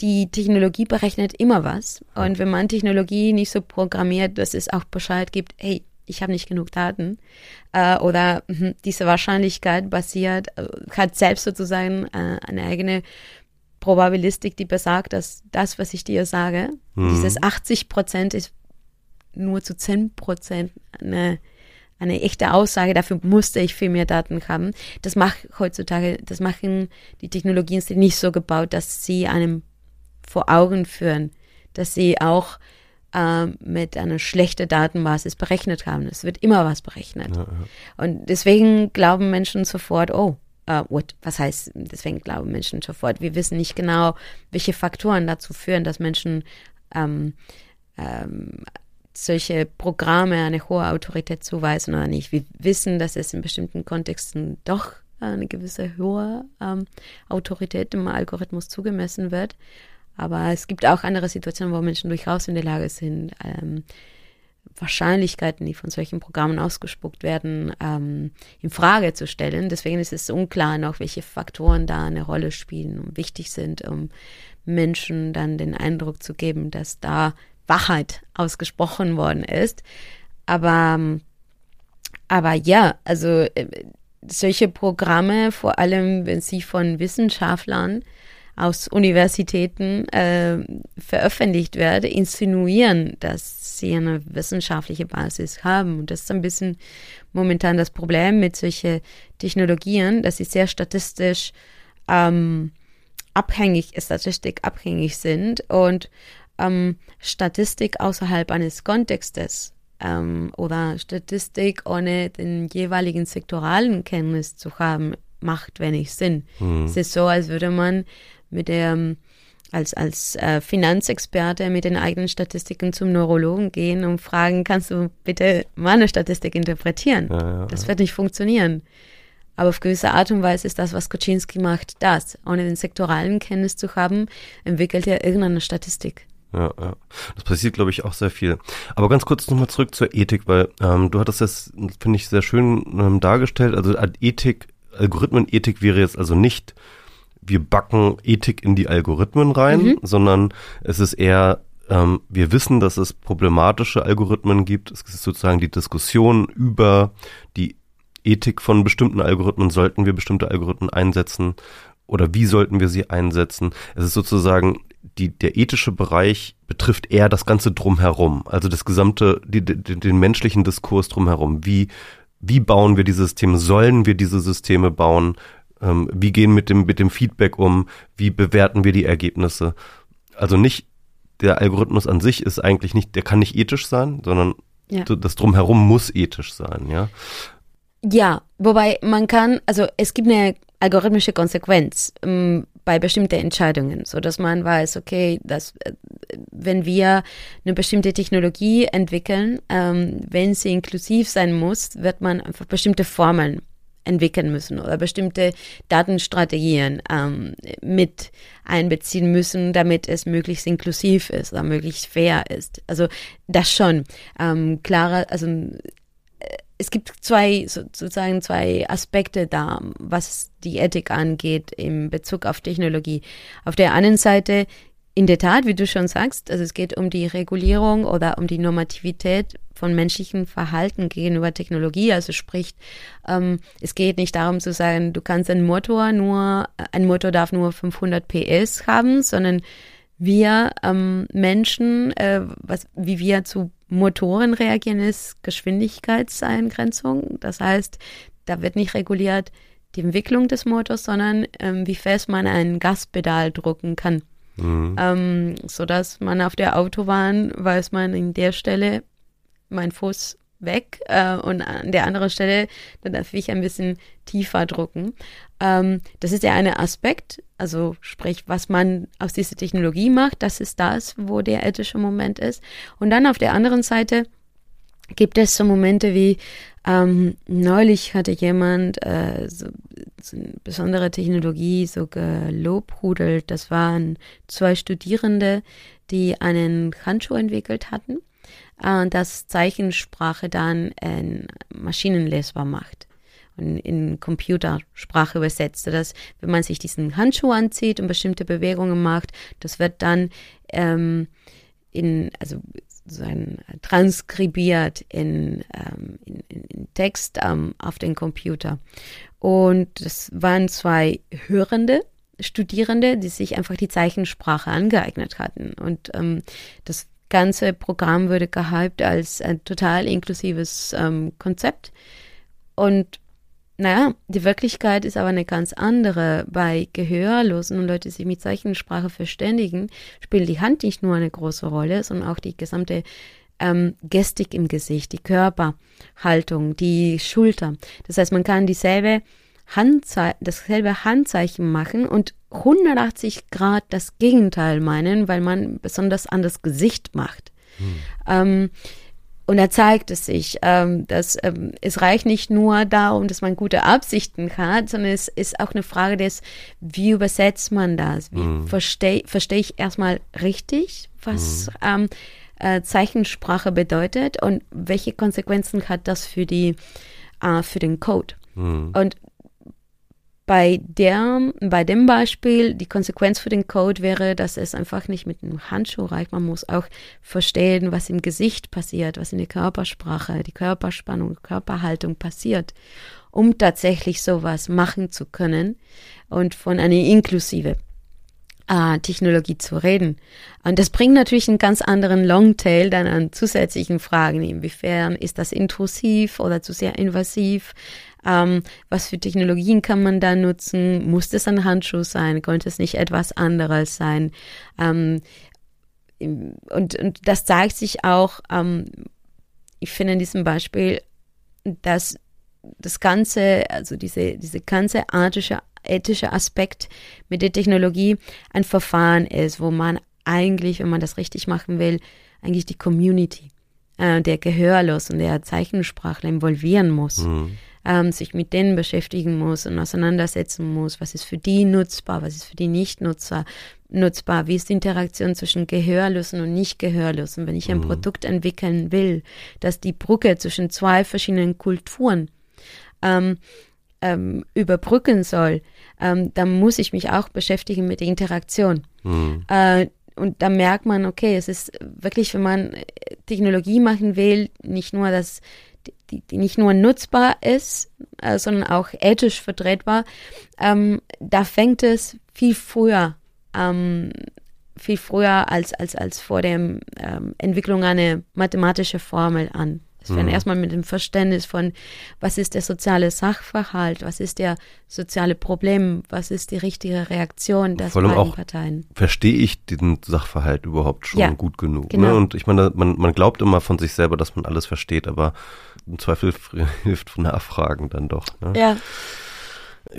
die Technologie berechnet immer was. Und wenn man Technologie nicht so programmiert, dass es auch Bescheid gibt, hey, ich habe nicht genug Daten äh, oder mh, diese Wahrscheinlichkeit basiert, äh, hat selbst sozusagen äh, eine eigene Probabilistik, die besagt, dass das, was ich dir sage, mhm. dieses 80 Prozent ist nur zu 10 Prozent eine, eine echte Aussage. Dafür musste ich viel mehr Daten haben. Das macht heutzutage, das machen die Technologien sind nicht so gebaut, dass sie einem vor Augen führen, dass sie auch äh, mit einer schlechten Datenbasis berechnet haben. Es wird immer was berechnet. Ja, ja. Und deswegen glauben Menschen sofort, oh, Uh, what, was heißt, deswegen glauben Menschen sofort, wir wissen nicht genau, welche Faktoren dazu führen, dass Menschen ähm, ähm, solche Programme eine hohe Autorität zuweisen oder nicht. Wir wissen, dass es in bestimmten Kontexten doch eine gewisse hohe ähm, Autorität im Algorithmus zugemessen wird. Aber es gibt auch andere Situationen, wo Menschen durchaus in der Lage sind, ähm, Wahrscheinlichkeiten, die von solchen Programmen ausgespuckt werden, ähm, in Frage zu stellen. Deswegen ist es unklar noch, welche Faktoren da eine Rolle spielen und wichtig sind, um Menschen dann den Eindruck zu geben, dass da Wahrheit ausgesprochen worden ist. Aber, aber ja, also äh, solche Programme, vor allem wenn sie von Wissenschaftlern aus Universitäten äh, veröffentlicht werde, insinuieren, dass sie eine wissenschaftliche Basis haben. Und das ist ein bisschen momentan das Problem mit solchen Technologien, dass sie sehr statistisch ähm, abhängig, statistikabhängig sind und ähm, Statistik außerhalb eines Kontextes ähm, oder Statistik ohne den jeweiligen sektoralen Kenntnis zu haben, macht wenig Sinn. Mhm. Es ist so, als würde man mit der als, als äh, Finanzexperte mit den eigenen Statistiken zum Neurologen gehen und fragen, kannst du bitte meine Statistik interpretieren? Ja, ja, das wird nicht funktionieren. Aber auf gewisse Art und Weise ist das, was Koczynski macht, das. Ohne den sektoralen Kenntnis zu haben, entwickelt er irgendeine Statistik. Ja, ja. Das passiert, glaube ich, auch sehr viel. Aber ganz kurz nochmal zurück zur Ethik, weil ähm, du hattest das, finde ich, sehr schön ähm, dargestellt. Also Ethik, Algorithmenethik wäre jetzt also nicht wir backen Ethik in die Algorithmen rein, mhm. sondern es ist eher, ähm, wir wissen, dass es problematische Algorithmen gibt. Es ist sozusagen die Diskussion über die Ethik von bestimmten Algorithmen. Sollten wir bestimmte Algorithmen einsetzen oder wie sollten wir sie einsetzen? Es ist sozusagen die, der ethische Bereich betrifft eher das Ganze drumherum, also das gesamte, die, die, den menschlichen Diskurs drumherum. Wie, wie bauen wir die Systeme? Sollen wir diese Systeme bauen? Ähm, wie gehen mit dem, mit dem Feedback um? Wie bewerten wir die Ergebnisse? Also nicht, der Algorithmus an sich ist eigentlich nicht, der kann nicht ethisch sein, sondern ja. das drumherum muss ethisch sein, ja. Ja, wobei man kann, also es gibt eine algorithmische Konsequenz ähm, bei bestimmten Entscheidungen, so dass man weiß, okay, dass äh, wenn wir eine bestimmte Technologie entwickeln, ähm, wenn sie inklusiv sein muss, wird man einfach bestimmte Formeln entwickeln müssen oder bestimmte Datenstrategien ähm, mit einbeziehen müssen, damit es möglichst inklusiv ist oder möglichst fair ist. Also das schon. Ähm, klarer, also es gibt zwei sozusagen zwei Aspekte da, was die Ethik angeht im Bezug auf Technologie. Auf der einen Seite in der Tat, wie du schon sagst, also es geht um die Regulierung oder um die Normativität von menschlichem Verhalten gegenüber Technologie. Also sprich, ähm, es geht nicht darum zu sagen, du kannst einen Motor nur, ein Motor darf nur 500 PS haben, sondern wir ähm, Menschen, äh, was, wie wir zu Motoren reagieren, ist Geschwindigkeitseingrenzung. Das heißt, da wird nicht reguliert die Entwicklung des Motors, sondern ähm, wie fest man ein Gaspedal drücken kann. Mhm. Ähm, so dass man auf der Autobahn weiß man in der Stelle mein Fuß weg äh, und an der anderen Stelle, dann darf ich ein bisschen tiefer drücken. Ähm, das ist der eine Aspekt, also sprich, was man aus dieser Technologie macht, das ist das, wo der ethische Moment ist. Und dann auf der anderen Seite gibt es so Momente wie, ähm, neulich hatte jemand äh, so, so eine besondere Technologie so gelobhudelt. Das waren zwei Studierende, die einen Handschuh entwickelt hatten äh, das Zeichensprache dann äh, maschinenlesbar macht. und in Computersprache übersetzt. Dass, wenn man sich diesen Handschuh anzieht und bestimmte Bewegungen macht, das wird dann ähm, in, also sozusagen transkribiert in, ähm, in, in, Text ähm, auf den Computer. Und das waren zwei Hörende, Studierende, die sich einfach die Zeichensprache angeeignet hatten. Und ähm, das ganze Programm wurde gehypt als ein total inklusives ähm, Konzept. Und naja, die Wirklichkeit ist aber eine ganz andere. Bei Gehörlosen und Leute, die sich mit Zeichensprache verständigen, spielt die Hand nicht nur eine große Rolle, sondern auch die gesamte ähm, Gestik im Gesicht, die Körperhaltung, die Schulter. Das heißt, man kann dieselbe Handzei dasselbe Handzeichen machen und 180 Grad das Gegenteil meinen, weil man besonders an das Gesicht macht. Hm. Ähm, und da zeigt es sich, ähm, dass ähm, es reicht nicht nur darum, dass man gute Absichten hat, sondern es ist auch eine Frage des, wie übersetzt man das? Wie mhm. verstehe versteh ich erstmal richtig, was mhm. äh, Zeichensprache bedeutet und welche Konsequenzen hat das für die äh, für den Code? Mhm. Und bei, der, bei dem Beispiel, die Konsequenz für den Code wäre, dass es einfach nicht mit einem Handschuh reicht. Man muss auch verstehen, was im Gesicht passiert, was in der Körpersprache, die Körperspannung, Körperhaltung passiert, um tatsächlich sowas machen zu können und von einer inklusive äh, Technologie zu reden. Und das bringt natürlich einen ganz anderen Longtail dann an zusätzlichen Fragen. Inwiefern ist das intrusiv oder zu sehr invasiv? Ähm, was für Technologien kann man da nutzen? Muss das ein Handschuh sein? Könnte es nicht etwas anderes sein? Ähm, und, und das zeigt sich auch, ähm, ich finde in diesem Beispiel, dass das ganze, also diese, diese ganze ethische, ethische Aspekt mit der Technologie ein Verfahren ist, wo man eigentlich, wenn man das richtig machen will, eigentlich die Community äh, der Gehörlos und der Zeichensprachler involvieren muss. Mhm ähm, sich mit denen beschäftigen muss und auseinandersetzen muss, was ist für die nutzbar, was ist für die Nicht-Nutzer nutzbar, wie ist die Interaktion zwischen Gehörlosen und Nicht-Gehörlosen, wenn ich ein mhm. Produkt entwickeln will, dass die Brücke zwischen zwei verschiedenen Kulturen ähm, ähm, überbrücken soll, ähm, dann muss ich mich auch beschäftigen mit der Interaktion. Mhm. Äh, und da merkt man, okay, es ist wirklich, wenn man Technologie machen will, nicht nur das die, die nicht nur nutzbar ist, äh, sondern auch ethisch vertretbar, ähm, da fängt es viel früher, ähm, viel früher als, als, als vor der ähm, Entwicklung einer mathematischen Formel an. Es fängt mhm. erstmal mit dem Verständnis von, was ist der soziale Sachverhalt, was ist der soziale Problem, was ist die richtige Reaktion der beiden auch Parteien. Verstehe ich den Sachverhalt überhaupt schon ja, gut genug? Ne? Genau. Ne? Und ich meine, man, man glaubt immer von sich selber, dass man alles versteht, aber im Zweifel hilft Nachfragen dann doch. Ne? Ja.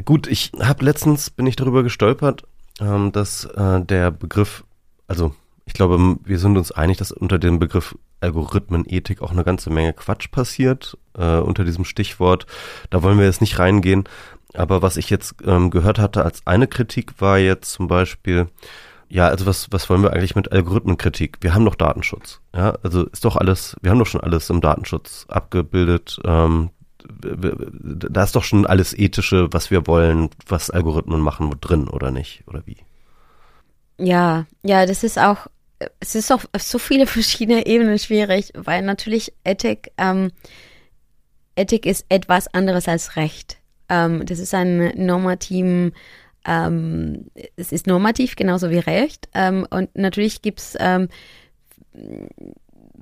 Gut, ich habe letztens, bin ich darüber gestolpert, ähm, dass äh, der Begriff, also ich glaube, wir sind uns einig, dass unter dem Begriff Algorithmenethik auch eine ganze Menge Quatsch passiert äh, unter diesem Stichwort. Da wollen wir jetzt nicht reingehen. Aber was ich jetzt ähm, gehört hatte als eine Kritik war jetzt zum Beispiel, ja, also was, was wollen wir eigentlich mit Algorithmenkritik? Wir haben doch Datenschutz. Ja, also ist doch alles, wir haben doch schon alles im Datenschutz abgebildet. Ähm, da ist doch schon alles Ethische, was wir wollen, was Algorithmen machen, drin oder nicht, oder wie? Ja, ja, das ist auch es ist auf, auf so viele verschiedene Ebenen schwierig, weil natürlich Ethik, ähm, Ethik ist etwas anderes als Recht. Ähm, das ist ein normativen, ähm, es ist normativ genauso wie Recht. Ähm, und natürlich gibt's ähm,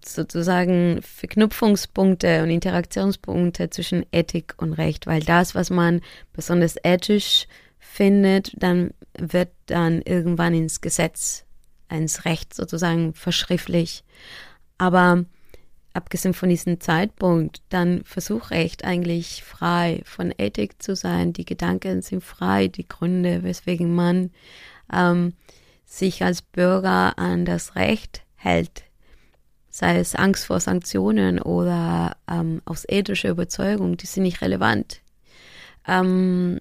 sozusagen Verknüpfungspunkte und Interaktionspunkte zwischen Ethik und Recht, weil das, was man besonders ethisch findet, dann wird dann irgendwann ins Gesetz ins Recht sozusagen verschriftlich. Aber abgesehen von diesem Zeitpunkt, dann versucht Recht eigentlich frei von Ethik zu sein. Die Gedanken sind frei, die Gründe, weswegen man ähm, sich als Bürger an das Recht hält, sei es Angst vor Sanktionen oder ähm, aus ethischer Überzeugung, die sind nicht relevant. Ähm,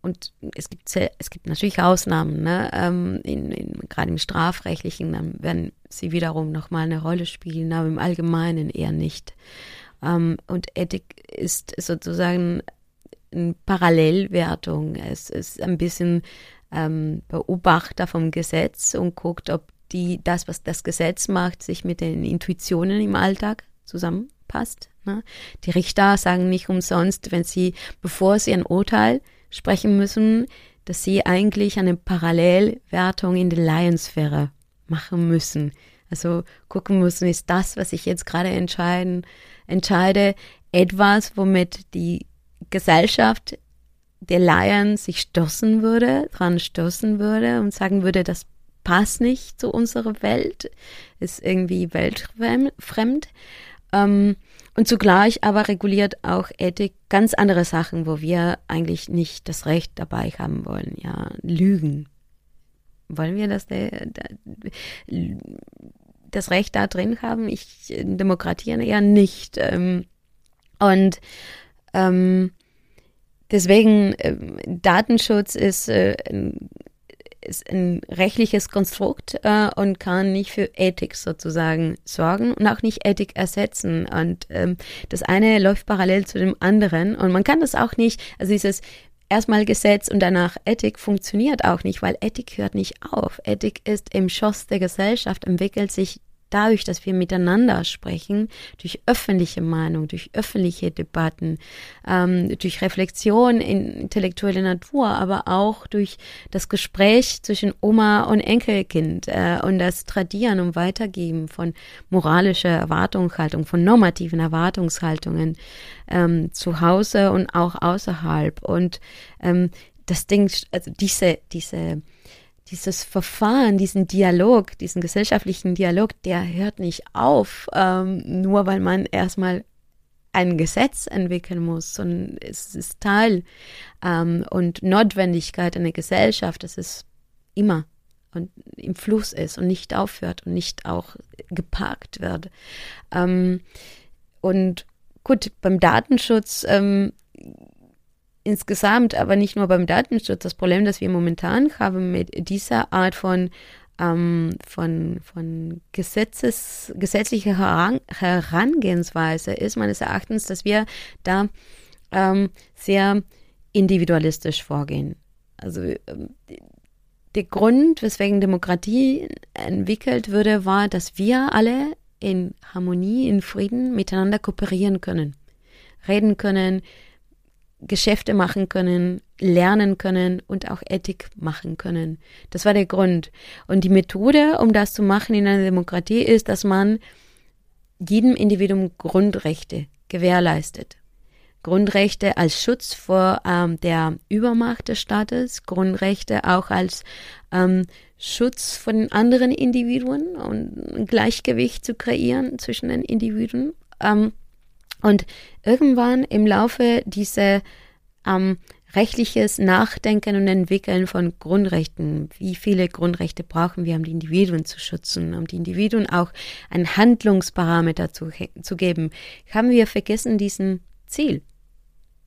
und es gibt, es gibt natürlich Ausnahmen, ne? Ähm, in, in, gerade im Strafrechtlichen, dann werden sie wiederum nochmal eine Rolle spielen, aber im Allgemeinen eher nicht. Ähm, und Ethik ist sozusagen eine Parallelwertung. Es ist ein bisschen ähm, Beobachter vom Gesetz und guckt, ob die, das, was das Gesetz macht, sich mit den Intuitionen im Alltag zusammenpasst. Ne? Die Richter sagen nicht umsonst, wenn sie, bevor sie ein Urteil sprechen müssen, dass sie eigentlich eine Parallelwertung in der Laiensphäre machen müssen. Also gucken müssen, ist das, was ich jetzt gerade entscheiden, entscheide, etwas, womit die Gesellschaft der Laien sich stoßen würde, dran stoßen würde und sagen würde, das passt nicht zu unserer Welt, ist irgendwie weltfremd. Ähm, und zugleich aber reguliert auch Ethik ganz andere Sachen, wo wir eigentlich nicht das Recht dabei haben wollen. Ja, Lügen. Wollen wir das, das Recht da drin haben? Ich demokratiere ja nicht. Ähm, und ähm, deswegen ähm, Datenschutz ist äh, ist ein rechtliches Konstrukt äh, und kann nicht für Ethik sozusagen sorgen und auch nicht Ethik ersetzen. Und ähm, das eine läuft parallel zu dem anderen und man kann das auch nicht, also dieses erstmal Gesetz und danach Ethik funktioniert auch nicht, weil Ethik hört nicht auf. Ethik ist im Schoss der Gesellschaft, entwickelt sich dadurch, dass wir miteinander sprechen, durch öffentliche Meinung, durch öffentliche Debatten, ähm, durch Reflexion in intellektuelle Natur, aber auch durch das Gespräch zwischen Oma und Enkelkind äh, und das Tradieren und Weitergeben von moralischer Erwartungshaltung, von normativen Erwartungshaltungen ähm, zu Hause und auch außerhalb. Und ähm, das Ding, also diese, diese dieses Verfahren, diesen Dialog, diesen gesellschaftlichen Dialog, der hört nicht auf, ähm, nur weil man erstmal ein Gesetz entwickeln muss, sondern es ist Teil ähm, und Notwendigkeit einer Gesellschaft, dass es immer und im Fluss ist und nicht aufhört und nicht auch geparkt wird. Ähm, und gut, beim Datenschutz ähm, insgesamt, aber nicht nur beim Datenschutz. Das Problem, das wir momentan haben mit dieser Art von ähm, von, von Gesetzes, gesetzlicher Heran Herangehensweise ist meines Erachtens, dass wir da ähm, sehr individualistisch vorgehen. Also ähm, der Grund, weswegen Demokratie entwickelt würde, war, dass wir alle in Harmonie, in Frieden miteinander kooperieren können, reden können, Geschäfte machen können, lernen können und auch Ethik machen können. Das war der Grund. Und die Methode, um das zu machen in einer Demokratie, ist, dass man jedem Individuum Grundrechte gewährleistet. Grundrechte als Schutz vor ähm, der Übermacht des Staates, Grundrechte auch als ähm, Schutz von den anderen Individuen und Gleichgewicht zu kreieren zwischen den Individuen. Ähm, und irgendwann im Laufe dieser ähm, rechtliches Nachdenken und Entwickeln von Grundrechten. Wie viele Grundrechte brauchen wir, um die Individuen zu schützen, um die Individuen auch einen Handlungsparameter zu, zu geben? Haben wir vergessen, diesen Ziel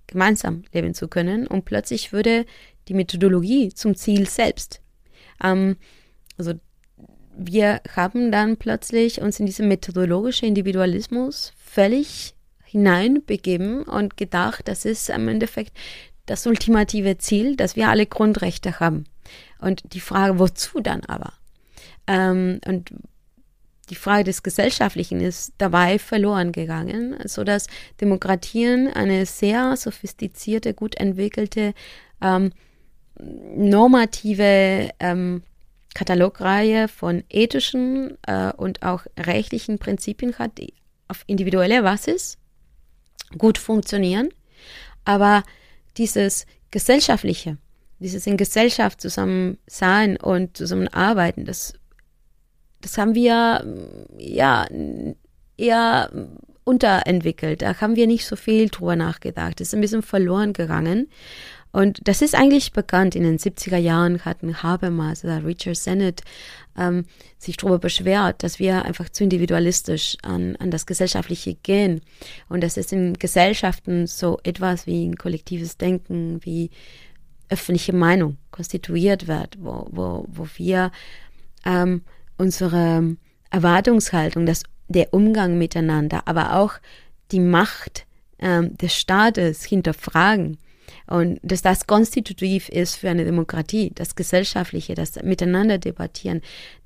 gemeinsam leben zu können und plötzlich würde die Methodologie zum Ziel selbst. Ähm, also wir haben dann plötzlich uns in diesen methodologischen Individualismus völlig hineinbegeben und gedacht, das ist im Endeffekt das ultimative Ziel, dass wir alle Grundrechte haben. Und die Frage, wozu dann aber? Ähm, und die Frage des Gesellschaftlichen ist dabei verloren gegangen, sodass Demokratien eine sehr sophistizierte, gut entwickelte, ähm, normative ähm, Katalogreihe von ethischen äh, und auch rechtlichen Prinzipien hat, die auf individueller Basis gut funktionieren. Aber dieses gesellschaftliche, dieses in Gesellschaft zusammen sein und zusammenarbeiten, das, das haben wir ja eher unterentwickelt. Da haben wir nicht so viel drüber nachgedacht. Das ist ein bisschen verloren gegangen. Und das ist eigentlich bekannt. In den 70er Jahren hatten Habermas oder Richard Sennett ähm, sich darüber beschwert, dass wir einfach zu individualistisch an, an das Gesellschaftliche gehen. Und dass es in Gesellschaften so etwas wie ein kollektives Denken, wie öffentliche Meinung konstituiert wird, wo, wo, wo wir ähm, unsere Erwartungshaltung, das, der Umgang miteinander, aber auch die Macht ähm, des Staates hinterfragen und dass das konstitutiv ist für eine Demokratie, das Gesellschaftliche, das Miteinander debattieren,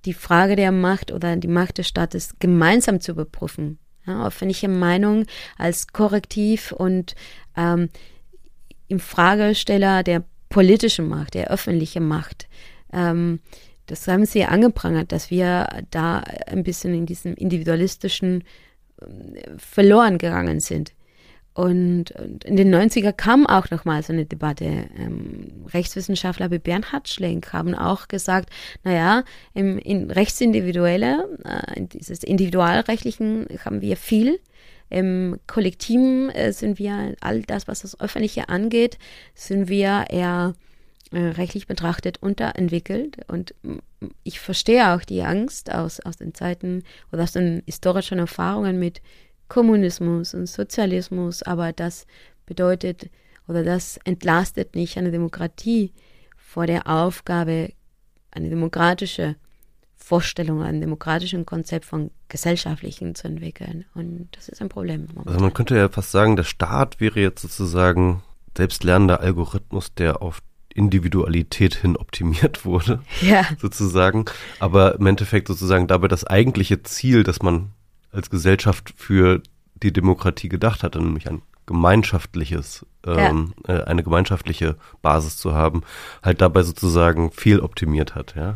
die Frage der Macht oder die Macht des Staates gemeinsam zu überprüfen. Ja, öffentliche Meinung als Korrektiv und ähm, im Fragesteller der politischen Macht, der öffentlichen Macht. Ähm, das haben sie angeprangert, dass wir da ein bisschen in diesem individualistischen äh, verloren gegangen sind. Und, und, in den 90er kam auch nochmal so eine Debatte. Ähm, Rechtswissenschaftler wie Bernhard Schlenk haben auch gesagt, naja, im in Rechtsindividuelle, äh, in dieses Individualrechtlichen haben wir viel. Im Kollektiven äh, sind wir, all das, was das Öffentliche angeht, sind wir eher äh, rechtlich betrachtet unterentwickelt. Und ich verstehe auch die Angst aus, aus den Zeiten oder aus den historischen Erfahrungen mit Kommunismus und Sozialismus, aber das bedeutet oder das entlastet nicht eine Demokratie vor der Aufgabe, eine demokratische Vorstellung, ein demokratischen Konzept von Gesellschaftlichen zu entwickeln. Und das ist ein Problem. Momentan. Also man könnte ja fast sagen, der Staat wäre jetzt sozusagen selbstlernender Algorithmus, der auf Individualität hin optimiert wurde, ja. sozusagen. Aber im Endeffekt sozusagen dabei das eigentliche Ziel, das man als Gesellschaft für die Demokratie gedacht hatte, nämlich ein gemeinschaftliches, ähm, ja. äh, eine gemeinschaftliche Basis zu haben, halt dabei sozusagen viel optimiert hat, ja.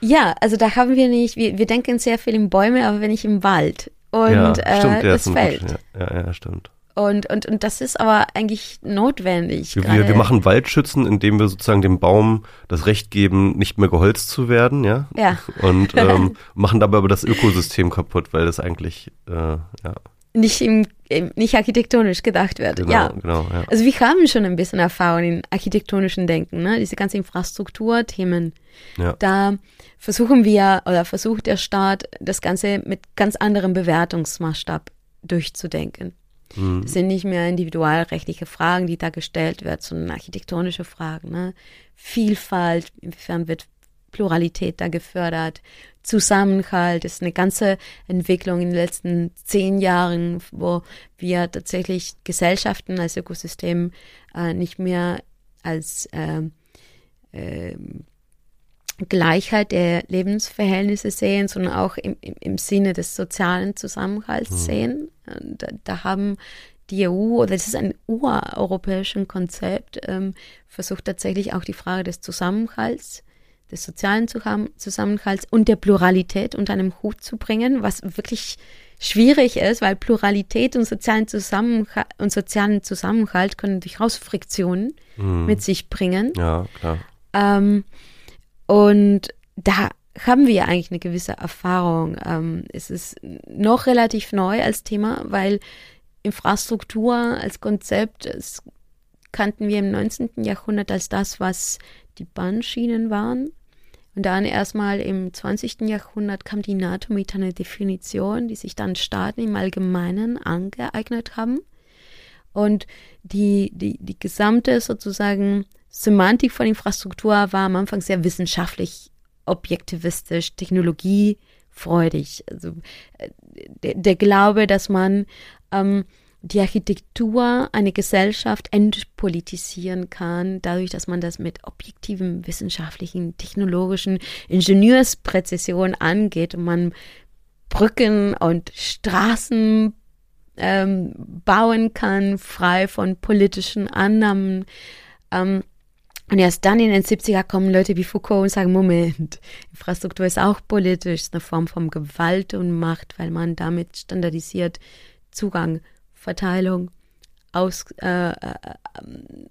Ja, also da haben wir nicht, wir, wir denken sehr viel in Bäume, aber wenn nicht im Wald und ja, stimmt, äh, das Feld. Gut, ja, ja, ja, stimmt. Und, und, und das ist aber eigentlich notwendig. Wir, wir, machen Waldschützen, indem wir sozusagen dem Baum das Recht geben, nicht mehr geholzt zu werden, ja. Ja. Und ähm, machen dabei aber das Ökosystem kaputt, weil das eigentlich, äh, ja. Nicht, im, nicht architektonisch gedacht wird. Genau, ja. genau. Ja. Also wir haben schon ein bisschen Erfahrung in architektonischen Denken, ne? diese ganzen Infrastrukturthemen. Ja. Da versuchen wir oder versucht der Staat, das Ganze mit ganz anderem Bewertungsmaßstab durchzudenken. Mhm. Das sind nicht mehr individualrechtliche Fragen, die da gestellt werden, sondern architektonische Fragen. Ne? Vielfalt, inwiefern wird Pluralität da gefördert, Zusammenhalt ist eine ganze Entwicklung in den letzten zehn Jahren, wo wir tatsächlich Gesellschaften als Ökosystem äh, nicht mehr als äh, äh, Gleichheit der Lebensverhältnisse sehen, sondern auch im, im, im Sinne des sozialen Zusammenhalts mhm. sehen. Da, da, haben die EU, oder das ist ein ureuropäisches Konzept, ähm, versucht tatsächlich auch die Frage des Zusammenhalts, des sozialen Zusammenhalts und der Pluralität unter einem Hut zu bringen, was wirklich schwierig ist, weil Pluralität und sozialen, Zusammenhalt, und sozialen Zusammenhalt können durchaus Friktionen mhm. mit sich bringen. Ja, klar. Ähm, und da haben wir eigentlich eine gewisse Erfahrung. Ähm, es ist noch relativ neu als Thema, weil Infrastruktur als Konzept kannten wir im 19. Jahrhundert als das, was die Bahnschienen waren. Und dann erstmal im 20. Jahrhundert kam die NATO mit einer Definition, die sich dann Staaten im Allgemeinen angeeignet haben. Und die, die, die gesamte sozusagen Semantik von Infrastruktur war am Anfang sehr wissenschaftlich, objektivistisch, technologiefreudig. Also äh, der, der Glaube, dass man ähm, die Architektur eine Gesellschaft entpolitisieren kann, dadurch, dass man das mit objektiven, wissenschaftlichen, technologischen Ingenieurspräzision angeht und man Brücken und Straßen ähm, bauen kann, frei von politischen Annahmen. Ähm, und erst dann in den 70er kommen Leute wie Foucault und sagen, Moment, Infrastruktur ist auch politisch, ist eine Form von Gewalt und Macht, weil man damit standardisiert Zugang, Verteilung, Aus, äh, äh,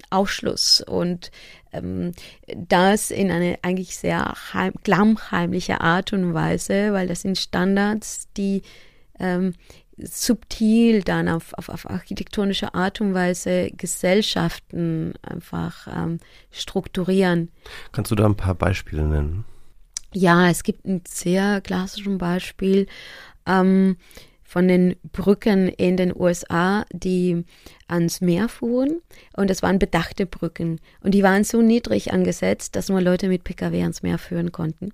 Ausschluss. Und ähm, das in eine eigentlich sehr heim, klammheimliche Art und Weise, weil das sind Standards, die ähm, subtil dann auf, auf, auf architektonische Art und Weise Gesellschaften einfach ähm, strukturieren. Kannst du da ein paar Beispiele nennen? Ja, es gibt ein sehr klassisches Beispiel ähm, von den Brücken in den USA, die ans Meer fuhren. Und es waren bedachte Brücken. Und die waren so niedrig angesetzt, dass nur Leute mit Pkw ans Meer führen konnten.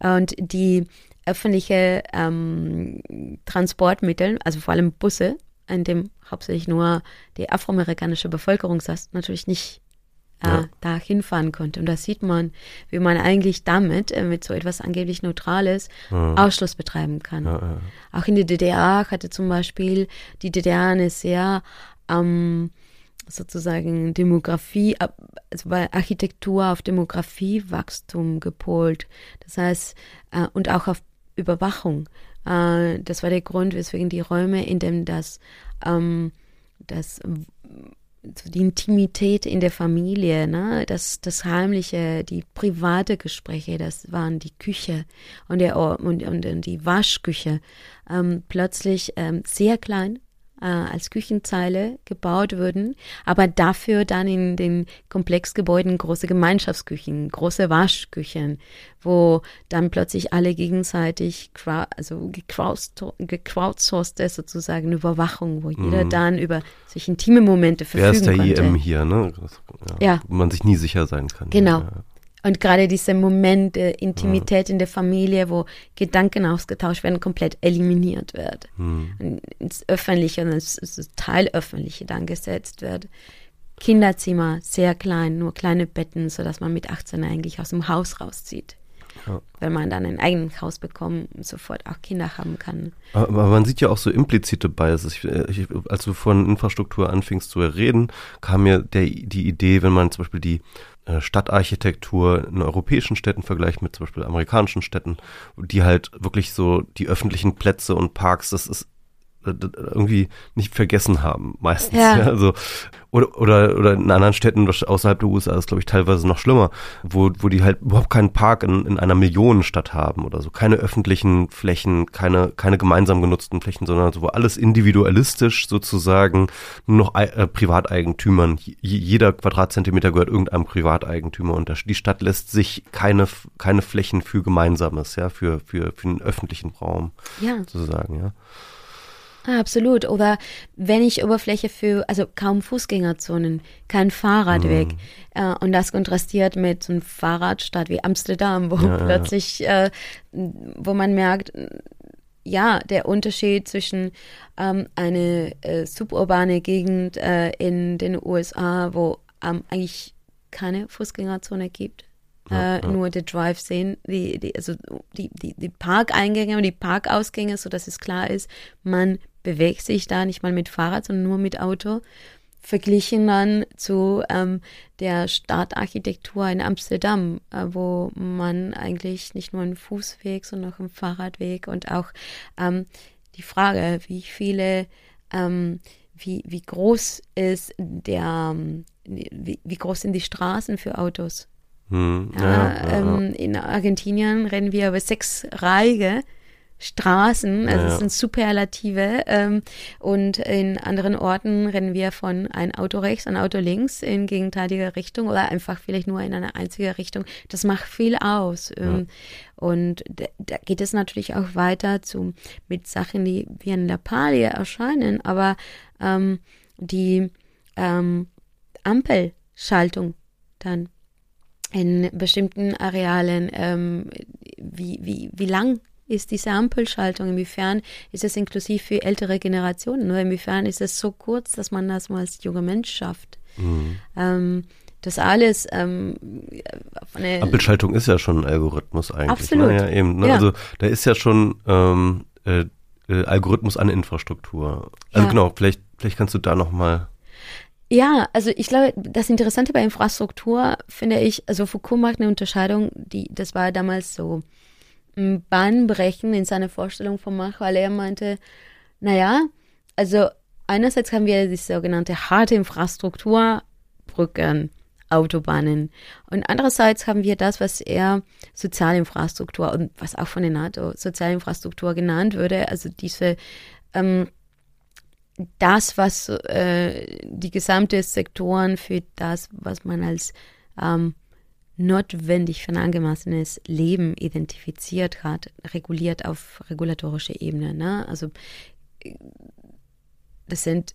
Und die öffentliche ähm, Transportmittel, also vor allem Busse, in dem hauptsächlich nur die afroamerikanische Bevölkerung saß, natürlich nicht äh, ja. da hinfahren konnte. Und da sieht man, wie man eigentlich damit, äh, mit so etwas angeblich Neutrales, ja. Ausschluss betreiben kann. Ja, Auch in der DDR hatte zum Beispiel die DDR eine sehr ähm, sozusagen Demografie, also bei Architektur auf Demografiewachstum gepolt. Das heißt, äh, und auch auf Überwachung. Äh, das war der Grund, weswegen die Räume, in denen das, ähm, das die Intimität in der Familie, ne, das, das Heimliche, die private Gespräche, das waren die Küche und, der, und, und, und die Waschküche, ähm, plötzlich ähm, sehr klein, äh, als Küchenzeile gebaut würden, aber dafür dann in den Komplexgebäuden große Gemeinschaftsküchen, große Waschküchen, wo dann plötzlich alle gegenseitig also gecrowdsourced sozusagen Überwachung, wo jeder mhm. dann über sich intime Momente verfügen konnte. Wer ist der IM hier, ne? Ja, ja. Wo man sich nie sicher sein kann. Genau. Ja. Und gerade dieser Moment der Intimität ja. in der Familie, wo Gedanken ausgetauscht werden, komplett eliminiert wird. Hm. ins Öffentliche und ins, ins Teilöffentliche dann gesetzt wird. Kinderzimmer, sehr klein, nur kleine Betten, sodass man mit 18 eigentlich aus dem Haus rauszieht. Ja. Wenn man dann ein eigenes Haus bekommt, sofort auch Kinder haben kann. Aber man sieht ja auch so implizite Biases. Ich, ich, als du von Infrastruktur anfingst zu reden, kam mir der, die Idee, wenn man zum Beispiel die äh, Stadtarchitektur in europäischen Städten vergleicht mit zum Beispiel amerikanischen Städten, die halt wirklich so die öffentlichen Plätze und Parks, das ist äh, irgendwie nicht vergessen haben, meistens. Ja. ja. Also, oder, oder, oder in anderen Städten außerhalb der USA ist, glaube ich, teilweise noch schlimmer, wo, wo die halt überhaupt keinen Park in, in einer Millionenstadt haben oder so. Keine öffentlichen Flächen, keine, keine gemeinsam genutzten Flächen, sondern so, wo alles individualistisch sozusagen nur noch äh, Privateigentümern, jeder Quadratzentimeter gehört irgendeinem Privateigentümer und die Stadt lässt sich keine, keine Flächen für Gemeinsames, ja, für, für, für den öffentlichen Raum ja. sozusagen, ja. Ah, absolut. Oder wenn ich Oberfläche für, also kaum Fußgängerzonen, kein Fahrradweg. Mhm. Äh, und das kontrastiert mit so einer Fahrradstadt wie Amsterdam, wo ja, plötzlich, äh, wo man merkt, ja, der Unterschied zwischen ähm, eine äh, suburbane Gegend äh, in den USA, wo ähm, eigentlich keine Fußgängerzone gibt, ja, äh, ja. nur der Drive sehen, die, die, also die, die, die Parkeingänge und die Parkausgänge, so dass es klar ist, man bewegt sich da nicht mal mit Fahrrad, sondern nur mit Auto. Verglichen dann zu ähm, der Stadtarchitektur in Amsterdam, äh, wo man eigentlich nicht nur einen Fußweg, sondern auch einen Fahrradweg und auch ähm, die Frage, wie viele, ähm, wie, wie groß ist der, ähm, wie, wie groß sind die Straßen für Autos? Hm, ja, ja, ja, ähm, in Argentinien rennen wir über sechs Reihe Straßen, also ja, es sind Superlative. Ähm, und in anderen Orten rennen wir von ein Auto rechts, ein Auto links in gegenteiliger Richtung oder einfach vielleicht nur in eine einzige Richtung. Das macht viel aus. Ähm, Und da, da, geht es natürlich auch weiter zu mit Sachen, die wie in La Palia erscheinen, aber ähm, die ähm, Ampelschaltung dann in bestimmten Arealen, ähm, wie, wie, wie lang ist diese Ampelschaltung? Inwiefern ist es inklusiv für ältere Generationen? Oder inwiefern ist es so kurz, dass man das mal als junger Mensch schafft? Mhm. Ähm, das alles ähm, Ampelschaltung ist ja schon ein Algorithmus eigentlich. Absolut. Ne? Ja, eben, ne? ja. Also da ist ja schon ähm, äh, äh, Algorithmus an Infrastruktur. Also ja. genau, vielleicht, vielleicht kannst du da nochmal. Ja, also ich glaube, das Interessante bei Infrastruktur finde ich, also Foucault macht eine Unterscheidung, die, das war damals so Bann brechen in seiner Vorstellung von Mach, weil er meinte, naja, also einerseits haben wir die sogenannte harte Infrastruktur, Brücken, Autobahnen. Und andererseits haben wir das, was er Sozialinfrastruktur und was auch von der NATO Sozialinfrastruktur genannt würde, also diese ähm, das, was äh, die gesamte Sektoren für das, was man als ähm, notwendig für ein angemessenes Leben identifiziert hat, reguliert auf regulatorischer Ebene. Ne? Also das sind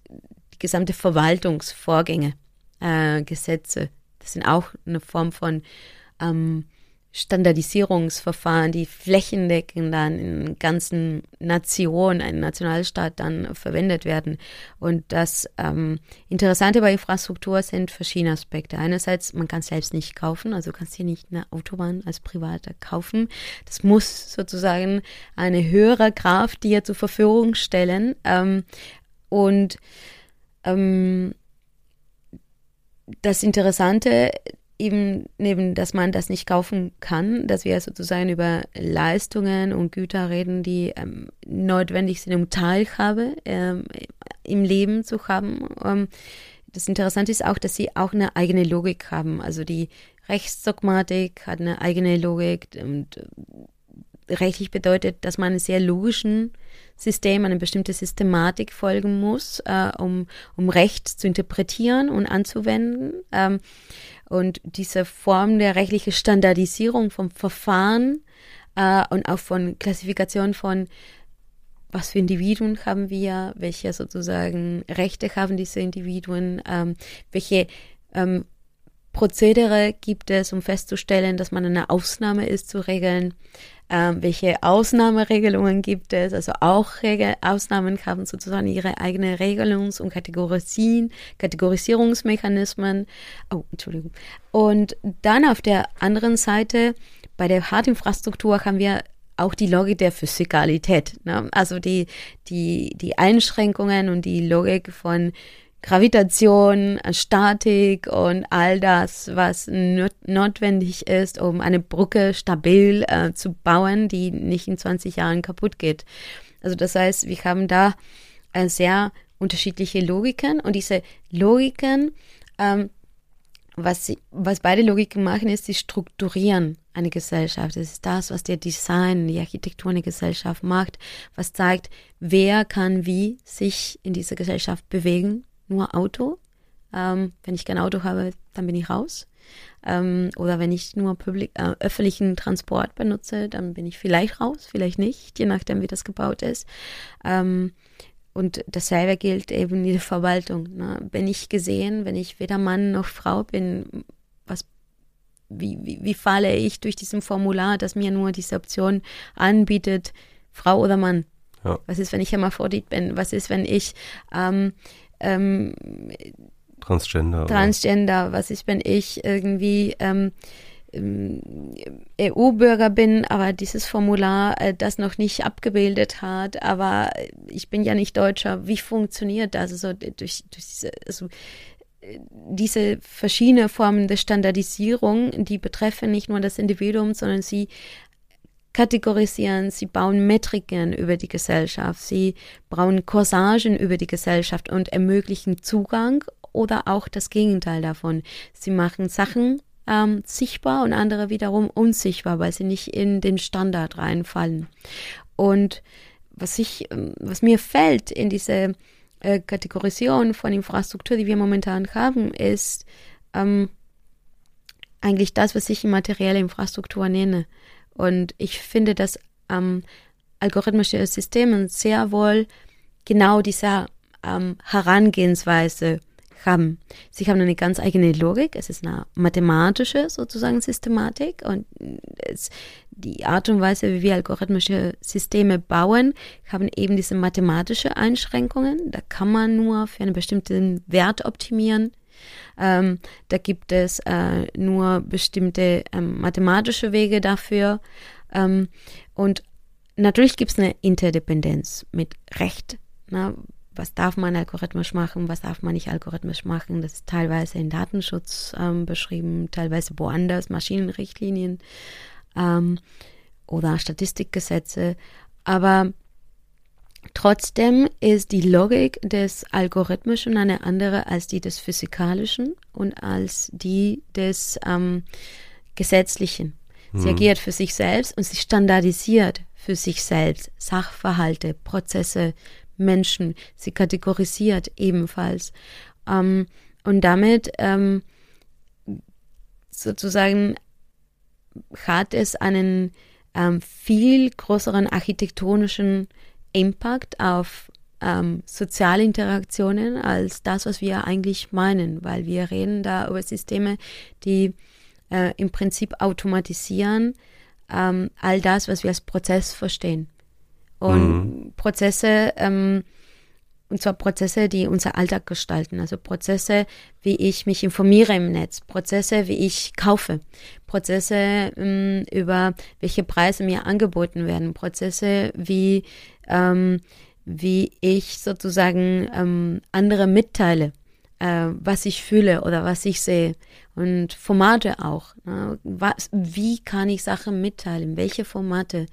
die gesamte Verwaltungsvorgänge, äh, Gesetze. Das sind auch eine Form von ähm, Standardisierungsverfahren, die flächendeckend dann in ganzen Nationen, ein Nationalstaat dann verwendet werden. Und das ähm, Interessante bei Infrastruktur sind verschiedene Aspekte. Einerseits, man kann selbst nicht kaufen, also kannst hier nicht eine Autobahn als Privater kaufen. Das muss sozusagen eine höhere Kraft dir zur Verfügung stellen. Ähm, und ähm, das Interessante eben neben, dass man das nicht kaufen kann, dass wir sozusagen über Leistungen und Güter reden, die ähm, notwendig sind, um Teilhabe ähm, im Leben zu haben. Ähm, das Interessante ist auch, dass sie auch eine eigene Logik haben. Also die Rechtsdogmatik hat eine eigene Logik und äh, rechtlich bedeutet, dass man einen sehr logischen System, eine bestimmte Systematik folgen muss, äh, um, um Recht zu interpretieren und anzuwenden. Ähm, und diese Form der rechtlichen Standardisierung vom Verfahren äh, und auch von Klassifikation von was für Individuen haben wir, welche sozusagen Rechte haben diese Individuen, ähm, welche ähm, Prozedere gibt es, um festzustellen, dass man eine Ausnahme ist zu regeln, ähm, welche Ausnahmeregelungen gibt es, also auch Regel Ausnahmen haben sozusagen ihre eigene Regelungs- und Kategorien, Kategorisierungsmechanismen. Oh, Entschuldigung. Und dann auf der anderen Seite, bei der Hardinfrastruktur haben wir auch die Logik der Physikalität, ne? also die, die, die Einschränkungen und die Logik von Gravitation, Statik und all das, was not notwendig ist, um eine Brücke stabil äh, zu bauen, die nicht in 20 Jahren kaputt geht. Also das heißt, wir haben da äh, sehr unterschiedliche Logiken und diese Logiken, ähm, was, sie, was beide Logiken machen, ist, sie strukturieren eine Gesellschaft. Das ist das, was der Design, die Architektur einer Gesellschaft macht, was zeigt, wer kann wie sich in dieser Gesellschaft bewegen nur Auto. Ähm, wenn ich kein Auto habe, dann bin ich raus. Ähm, oder wenn ich nur publik, äh, öffentlichen Transport benutze, dann bin ich vielleicht raus, vielleicht nicht, je nachdem, wie das gebaut ist. Ähm, und dasselbe gilt eben in der Verwaltung. Ne? Bin ich gesehen, wenn ich weder Mann noch Frau bin, was, wie, wie, wie falle ich durch diesem Formular, das mir nur diese Option anbietet, Frau oder Mann? Ja. Was ist, wenn ich Hermaphrodit bin? Was ist, wenn ich ähm, ähm, Transgender. Transgender, oder? was ist, wenn ich irgendwie ähm, ähm EU-Bürger bin, aber dieses Formular äh, das noch nicht abgebildet hat, aber ich bin ja nicht Deutscher. Wie funktioniert das? Also durch, durch diese, also, äh, diese verschiedenen Formen der Standardisierung, die betreffen nicht nur das Individuum, sondern sie kategorisieren, sie bauen Metriken über die Gesellschaft, sie bauen Corsagen über die Gesellschaft und ermöglichen Zugang oder auch das Gegenteil davon. Sie machen Sachen ähm, sichtbar und andere wiederum unsichtbar, weil sie nicht in den Standard reinfallen. Und was ich, ähm, was mir fällt in diese äh, Kategorisierung von Infrastruktur, die wir momentan haben, ist ähm, eigentlich das, was ich materielle Infrastruktur nenne. Und ich finde, dass ähm, algorithmische Systeme sehr wohl genau diese ähm, Herangehensweise haben. Sie haben eine ganz eigene Logik. Es ist eine mathematische sozusagen Systematik und es, die Art und Weise, wie wir algorithmische Systeme bauen, haben eben diese mathematische Einschränkungen. Da kann man nur für einen bestimmten Wert optimieren. Ähm, da gibt es äh, nur bestimmte ähm, mathematische Wege dafür. Ähm, und natürlich gibt es eine Interdependenz mit Recht. Na, was darf man algorithmisch machen, was darf man nicht algorithmisch machen. Das ist teilweise in Datenschutz ähm, beschrieben, teilweise woanders, Maschinenrichtlinien ähm, oder Statistikgesetze. Aber Trotzdem ist die Logik des Algorithmischen eine andere als die des Physikalischen und als die des ähm, Gesetzlichen. Sie hm. agiert für sich selbst und sie standardisiert für sich selbst Sachverhalte, Prozesse, Menschen. Sie kategorisiert ebenfalls. Ähm, und damit ähm, sozusagen hat es einen ähm, viel größeren architektonischen Impact auf ähm, soziale Interaktionen als das, was wir eigentlich meinen, weil wir reden da über Systeme, die äh, im Prinzip automatisieren ähm, all das, was wir als Prozess verstehen. Und mhm. Prozesse, ähm, und zwar Prozesse, die unser Alltag gestalten. Also Prozesse, wie ich mich informiere im Netz, Prozesse, wie ich kaufe, Prozesse ähm, über welche Preise mir angeboten werden, Prozesse, wie, ähm, wie ich sozusagen ähm, andere mitteile, äh, was ich fühle oder was ich sehe. Und Formate auch. Ne? Was, wie kann ich Sachen mitteilen? Welche Formate?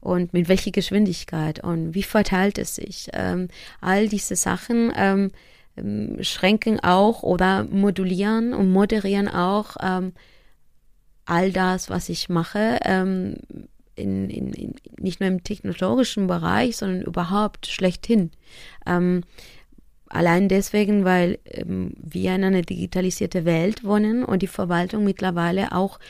Und mit welcher Geschwindigkeit und wie verteilt es sich. Ähm, all diese Sachen ähm, ähm, schränken auch oder modulieren und moderieren auch ähm, all das, was ich mache, ähm, in, in, in, nicht nur im technologischen Bereich, sondern überhaupt schlechthin. Ähm, allein deswegen, weil ähm, wir in einer digitalisierte Welt wohnen und die Verwaltung mittlerweile auch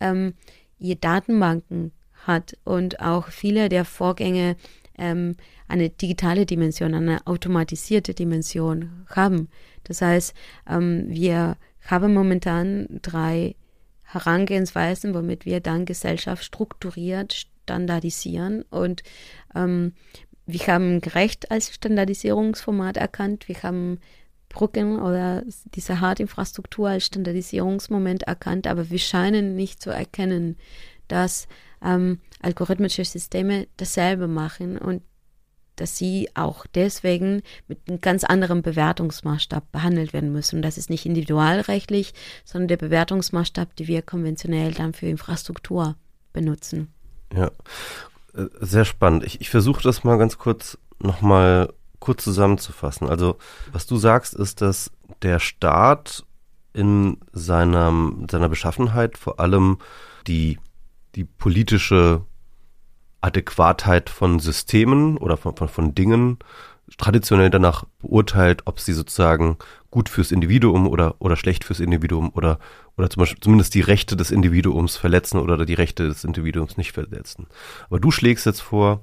ähm, ihr Datenbanken hat und auch viele der Vorgänge ähm, eine digitale Dimension, eine automatisierte Dimension haben. Das heißt, ähm, wir haben momentan drei Herangehensweisen, womit wir dann Gesellschaft strukturiert standardisieren und ähm, wir haben Gerecht als Standardisierungsformat erkannt, wir haben Brücken oder diese Hardinfrastruktur als Standardisierungsmoment erkannt, aber wir scheinen nicht zu erkennen, dass ähm, algorithmische Systeme dasselbe machen und dass sie auch deswegen mit einem ganz anderen Bewertungsmaßstab behandelt werden müssen. Und das ist nicht individualrechtlich, sondern der Bewertungsmaßstab, den wir konventionell dann für Infrastruktur benutzen. Ja, äh, sehr spannend. Ich, ich versuche das mal ganz kurz nochmal kurz zusammenzufassen. Also, was du sagst, ist, dass der Staat in seiner, seiner Beschaffenheit vor allem die die politische Adäquatheit von Systemen oder von, von, von Dingen traditionell danach beurteilt, ob sie sozusagen gut fürs Individuum oder, oder schlecht fürs Individuum oder, oder zum Beispiel zumindest die Rechte des Individuums verletzen oder die Rechte des Individuums nicht verletzen. Aber du schlägst jetzt vor,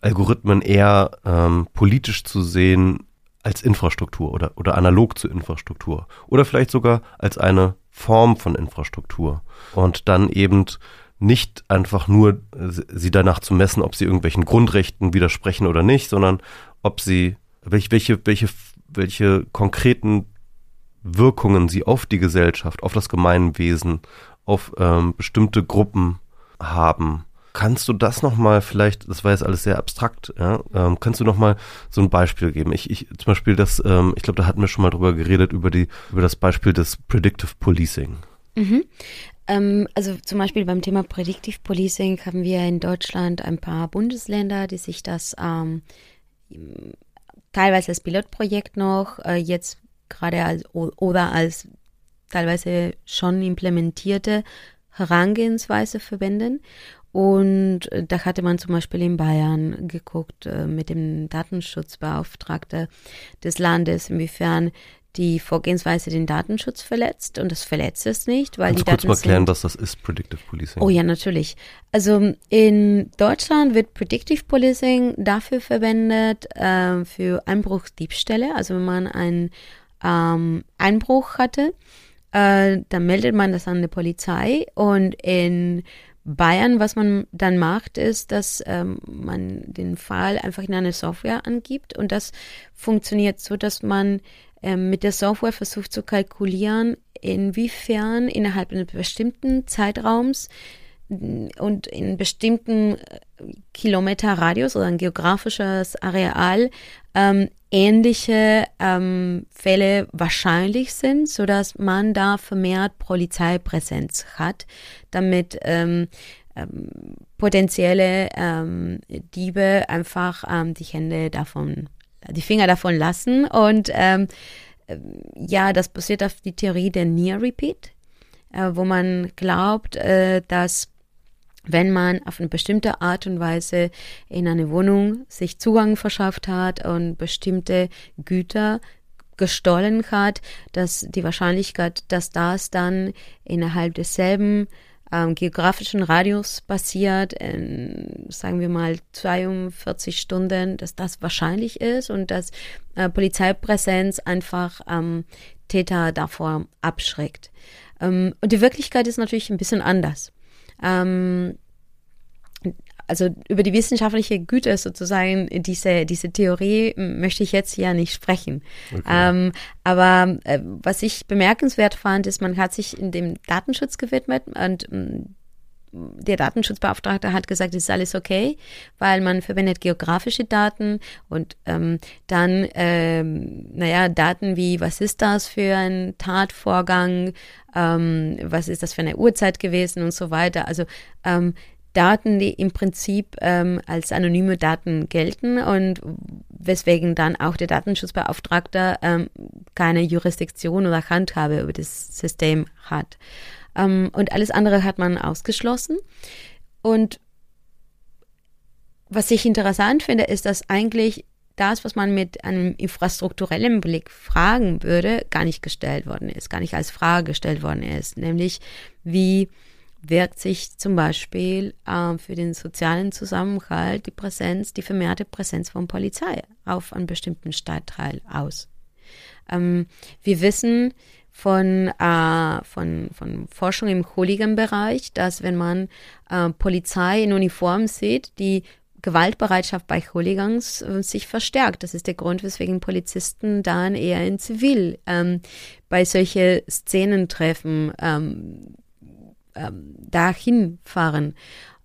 Algorithmen eher ähm, politisch zu sehen als Infrastruktur oder, oder analog zur Infrastruktur oder vielleicht sogar als eine Form von Infrastruktur und dann eben nicht einfach nur äh, sie danach zu messen, ob sie irgendwelchen Grundrechten widersprechen oder nicht, sondern ob sie, welche, welche, welche, welche konkreten Wirkungen sie auf die Gesellschaft, auf das Gemeinwesen, auf ähm, bestimmte Gruppen haben. Kannst du das nochmal vielleicht, das war jetzt alles sehr abstrakt, ja, ähm, kannst du nochmal so ein Beispiel geben? Ich, ich zum Beispiel das, ähm, ich glaube, da hatten wir schon mal drüber geredet, über die, über das Beispiel des Predictive Policing. Mhm. Ähm, also zum Beispiel beim Thema Predictive Policing haben wir in Deutschland ein paar Bundesländer, die sich das ähm, teilweise als Pilotprojekt noch, äh, jetzt gerade als oder als teilweise schon implementierte Herangehensweise verwenden. Und äh, da hatte man zum Beispiel in Bayern geguckt äh, mit dem Datenschutzbeauftragten des Landes, inwiefern die Vorgehensweise den Datenschutz verletzt und das verletzt es nicht, weil Kannst die du kurz Daten mal klären, was das ist, Predictive Policing? Oh ja, natürlich. Also in Deutschland wird Predictive Policing dafür verwendet äh, für Einbruchsdiebstähle. Also wenn man einen ähm, Einbruch hatte, äh, dann meldet man das an die Polizei und in Bayern, was man dann macht, ist, dass ähm, man den Fall einfach in eine Software angibt und das funktioniert so, dass man ähm, mit der Software versucht zu kalkulieren, inwiefern innerhalb eines bestimmten Zeitraums mm, und in bestimmten äh, Kilometerradius oder ein geografisches Areal ähm, ähnliche ähm, Fälle wahrscheinlich sind, so dass man da vermehrt Polizeipräsenz hat, damit ähm, ähm, potenzielle ähm, Diebe einfach ähm, die Hände davon die Finger davon lassen. Und ähm, ja, das basiert auf die Theorie der Near Repeat, äh, wo man glaubt, äh, dass wenn man auf eine bestimmte Art und Weise in eine Wohnung sich Zugang verschafft hat und bestimmte Güter gestohlen hat, dass die Wahrscheinlichkeit, dass das dann innerhalb desselben ähm, geografischen Radius basiert, in, sagen wir mal 42 Stunden, dass das wahrscheinlich ist und dass äh, Polizeipräsenz einfach ähm, Täter davor abschreckt. Ähm, und die Wirklichkeit ist natürlich ein bisschen anders. Ähm, also über die wissenschaftliche Güte sozusagen, diese, diese Theorie möchte ich jetzt ja nicht sprechen. Okay. Ähm, aber äh, was ich bemerkenswert fand, ist, man hat sich in dem Datenschutz gewidmet und der Datenschutzbeauftragte hat gesagt, es ist alles okay, weil man verwendet geografische Daten und ähm, dann, ähm, naja, Daten wie, was ist das für ein Tatvorgang, ähm, was ist das für eine Uhrzeit gewesen und so weiter. Also ähm, Daten, die im Prinzip ähm, als anonyme Daten gelten und weswegen dann auch der Datenschutzbeauftragte ähm, keine Jurisdiktion oder Handhabe über das System hat. Ähm, und alles andere hat man ausgeschlossen. Und was ich interessant finde, ist, dass eigentlich das, was man mit einem infrastrukturellen Blick fragen würde, gar nicht gestellt worden ist, gar nicht als Frage gestellt worden ist, nämlich wie wirkt sich zum Beispiel äh, für den sozialen Zusammenhalt die Präsenz, die vermehrte Präsenz von Polizei auf einen bestimmten Stadtteil aus. Ähm, wir wissen von, äh, von, von Forschung im Hooligan-Bereich, dass wenn man äh, Polizei in Uniform sieht, die Gewaltbereitschaft bei Hooligans äh, sich verstärkt. Das ist der Grund, weswegen Polizisten dann eher in Zivil ähm, bei solche Szenentreffen ähm, ähm, dahin fahren.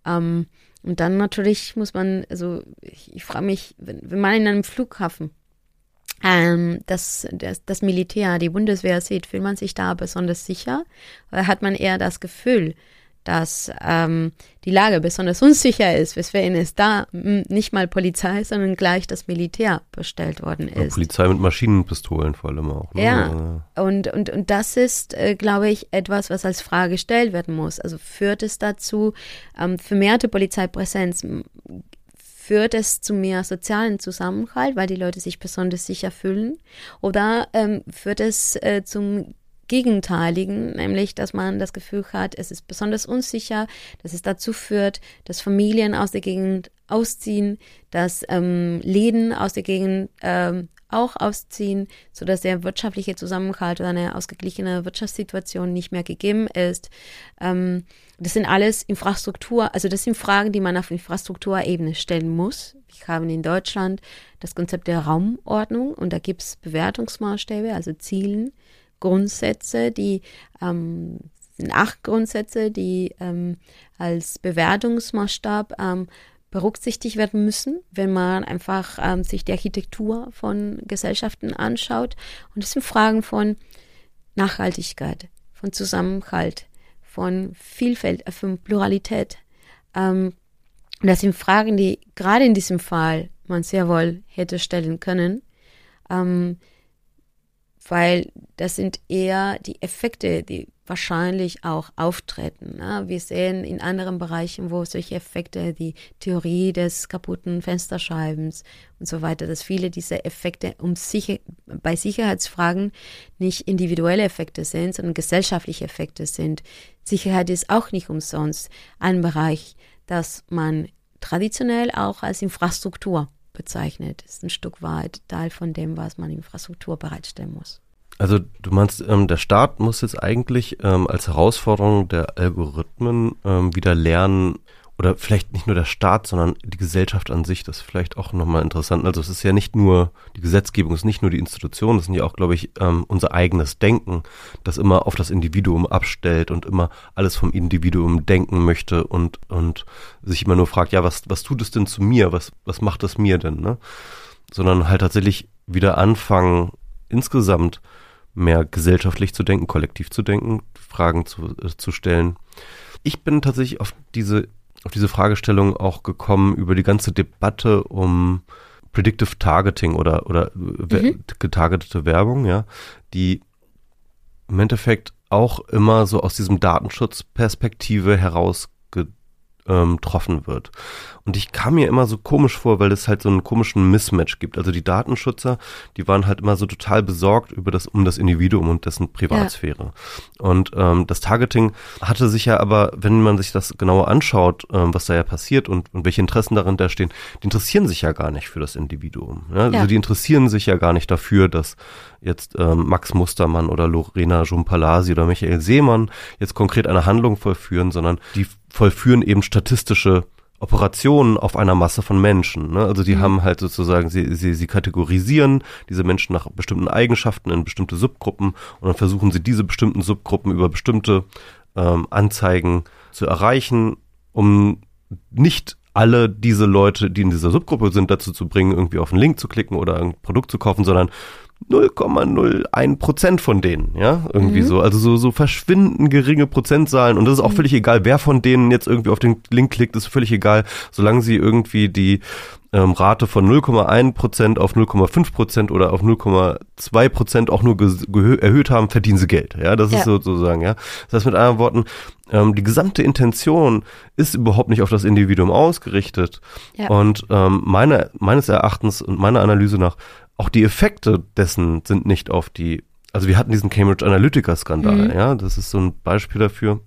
Ähm, und dann natürlich muss man, also ich, ich frage mich, wenn, wenn man in einem Flughafen ähm, das, das, das Militär, die Bundeswehr sieht, fühlt man sich da besonders sicher? Oder hat man eher das Gefühl, dass ähm, die Lage besonders unsicher ist, weswegen es da nicht mal Polizei, sondern gleich das Militär bestellt worden ist. Ja, Polizei mit Maschinenpistolen vor allem auch. Ne? Ja, und, und, und das ist, äh, glaube ich, etwas, was als Frage gestellt werden muss. Also führt es dazu, ähm, vermehrte Polizeipräsenz führt es zu mehr sozialen Zusammenhalt, weil die Leute sich besonders sicher fühlen? Oder ähm, führt es äh, zum Gegenteiligen, nämlich dass man das Gefühl hat, es ist besonders unsicher, dass es dazu führt, dass Familien aus der Gegend ausziehen, dass ähm, Läden aus der Gegend ähm, auch ausziehen, sodass der wirtschaftliche Zusammenhalt oder eine ausgeglichene Wirtschaftssituation nicht mehr gegeben ist. Ähm, das sind alles Infrastruktur, also das sind Fragen, die man auf Infrastrukturebene stellen muss. Wir haben in Deutschland das Konzept der Raumordnung und da gibt es Bewertungsmaßstäbe, also Zielen, Grundsätze, die ähm, sind acht Grundsätze, die ähm, als Bewertungsmaßstab ähm, berücksichtigt werden müssen, wenn man einfach ähm, sich die Architektur von Gesellschaften anschaut. Und das sind Fragen von Nachhaltigkeit, von Zusammenhalt, von Vielfalt, äh, von Pluralität. Ähm, und das sind Fragen, die gerade in diesem Fall man sehr wohl hätte stellen können. Ähm, weil das sind eher die Effekte, die wahrscheinlich auch auftreten. Ne? Wir sehen in anderen Bereichen, wo solche Effekte, die Theorie des kaputten Fensterscheibens und so weiter, dass viele dieser Effekte um sicher, bei Sicherheitsfragen nicht individuelle Effekte sind, sondern gesellschaftliche Effekte sind. Sicherheit ist auch nicht umsonst ein Bereich, das man traditionell auch als Infrastruktur bezeichnet. Ist ein Stück weit Teil von dem, was man Infrastruktur bereitstellen muss. Also du meinst, ähm, der Staat muss jetzt eigentlich ähm, als Herausforderung der Algorithmen ähm, wieder lernen, oder vielleicht nicht nur der Staat, sondern die Gesellschaft an sich, das ist vielleicht auch nochmal interessant. Also es ist ja nicht nur, die Gesetzgebung ist nicht nur die Institution, das sind ja auch, glaube ich, ähm, unser eigenes Denken, das immer auf das Individuum abstellt und immer alles vom Individuum denken möchte und, und sich immer nur fragt, ja, was, was tut es denn zu mir? Was, was macht es mir denn? Ne? Sondern halt tatsächlich wieder anfangen, insgesamt mehr gesellschaftlich zu denken, kollektiv zu denken, Fragen zu, äh, zu stellen. Ich bin tatsächlich auf diese auf diese Fragestellung auch gekommen über die ganze Debatte um Predictive Targeting oder, oder mhm. getargetete Werbung, ja, die im Endeffekt auch immer so aus diesem Datenschutzperspektive heraus ähm, getroffen wird. Und ich kam mir immer so komisch vor, weil es halt so einen komischen Mismatch gibt. Also die Datenschützer, die waren halt immer so total besorgt über das, um das Individuum und dessen Privatsphäre. Ja. Und ähm, das Targeting hatte sich ja aber, wenn man sich das genauer anschaut, ähm, was da ja passiert und, und welche Interessen darin da stehen, die interessieren sich ja gar nicht für das Individuum. Ja? Also ja. die interessieren sich ja gar nicht dafür, dass jetzt ähm, Max Mustermann oder Lorena Jumpalasi oder Michael Seemann jetzt konkret eine Handlung vollführen, sondern die vollführen eben statistische Operationen auf einer Masse von Menschen. Ne? Also die mhm. haben halt sozusagen, sie, sie, sie kategorisieren diese Menschen nach bestimmten Eigenschaften in bestimmte Subgruppen und dann versuchen sie diese bestimmten Subgruppen über bestimmte ähm, Anzeigen zu erreichen, um nicht alle diese Leute, die in dieser Subgruppe sind, dazu zu bringen, irgendwie auf einen Link zu klicken oder ein Produkt zu kaufen, sondern 0,01 Prozent von denen, ja, irgendwie mhm. so. Also so, so verschwinden geringe Prozentzahlen und das ist auch mhm. völlig egal, wer von denen jetzt irgendwie auf den Link klickt, ist völlig egal, solange sie irgendwie die ähm, Rate von 0,1 Prozent auf 0,5 Prozent oder auf 0,2 Prozent auch nur erhöht haben, verdienen sie Geld. Ja, das ja. ist sozusagen, ja. Das heißt mit anderen Worten, ähm, die gesamte Intention ist überhaupt nicht auf das Individuum ausgerichtet. Ja. Und ähm, meine, meines Erachtens und meiner Analyse nach auch die Effekte dessen sind nicht auf die, also wir hatten diesen Cambridge Analytica-Skandal, mhm. ja, das ist so ein Beispiel dafür,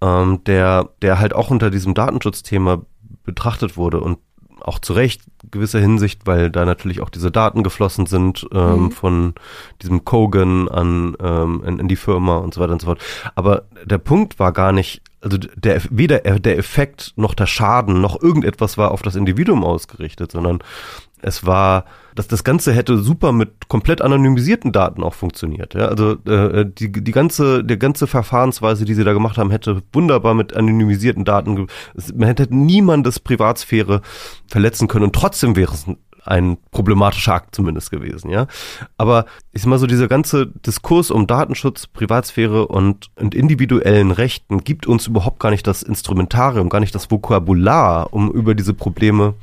ähm, der, der halt auch unter diesem Datenschutzthema betrachtet wurde und auch zu Recht gewisser Hinsicht, weil da natürlich auch diese Daten geflossen sind ähm, mhm. von diesem Kogan an ähm, in, in, die Firma und so weiter und so fort. Aber der Punkt war gar nicht, also der weder der Effekt noch der Schaden noch irgendetwas war auf das Individuum ausgerichtet, sondern es war, dass das Ganze hätte super mit komplett anonymisierten Daten auch funktioniert. Ja? Also äh, die, die ganze, die ganze Verfahrensweise, die sie da gemacht haben, hätte wunderbar mit anonymisierten Daten, man hätte niemandes Privatsphäre verletzen können und trotzdem wäre es ein problematischer Akt zumindest gewesen, ja. Aber ich sag mal so, dieser ganze Diskurs um Datenschutz, Privatsphäre und, und individuellen Rechten gibt uns überhaupt gar nicht das Instrumentarium, gar nicht das Vokabular, um über diese Probleme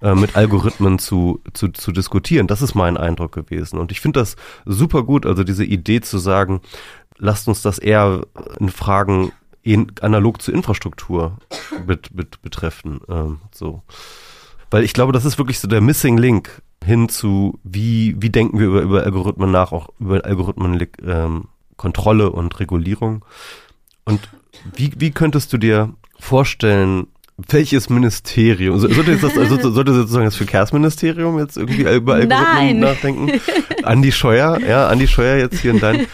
mit Algorithmen zu, zu, zu diskutieren. Das ist mein Eindruck gewesen. Und ich finde das super gut, also diese Idee zu sagen, lasst uns das eher in Fragen in, analog zur Infrastruktur bet, bet, betreffen. Ähm, so. Weil ich glaube, das ist wirklich so der Missing Link hin zu, wie, wie denken wir über, über Algorithmen nach, auch über Algorithmen ähm, Kontrolle und Regulierung. Und wie, wie könntest du dir vorstellen, welches Ministerium? Sollte jetzt das, also sollte sozusagen das Verkehrsministerium jetzt irgendwie über Algorithmen nein. nachdenken? Andi Scheuer, ja, Andi Scheuer jetzt hier in dein,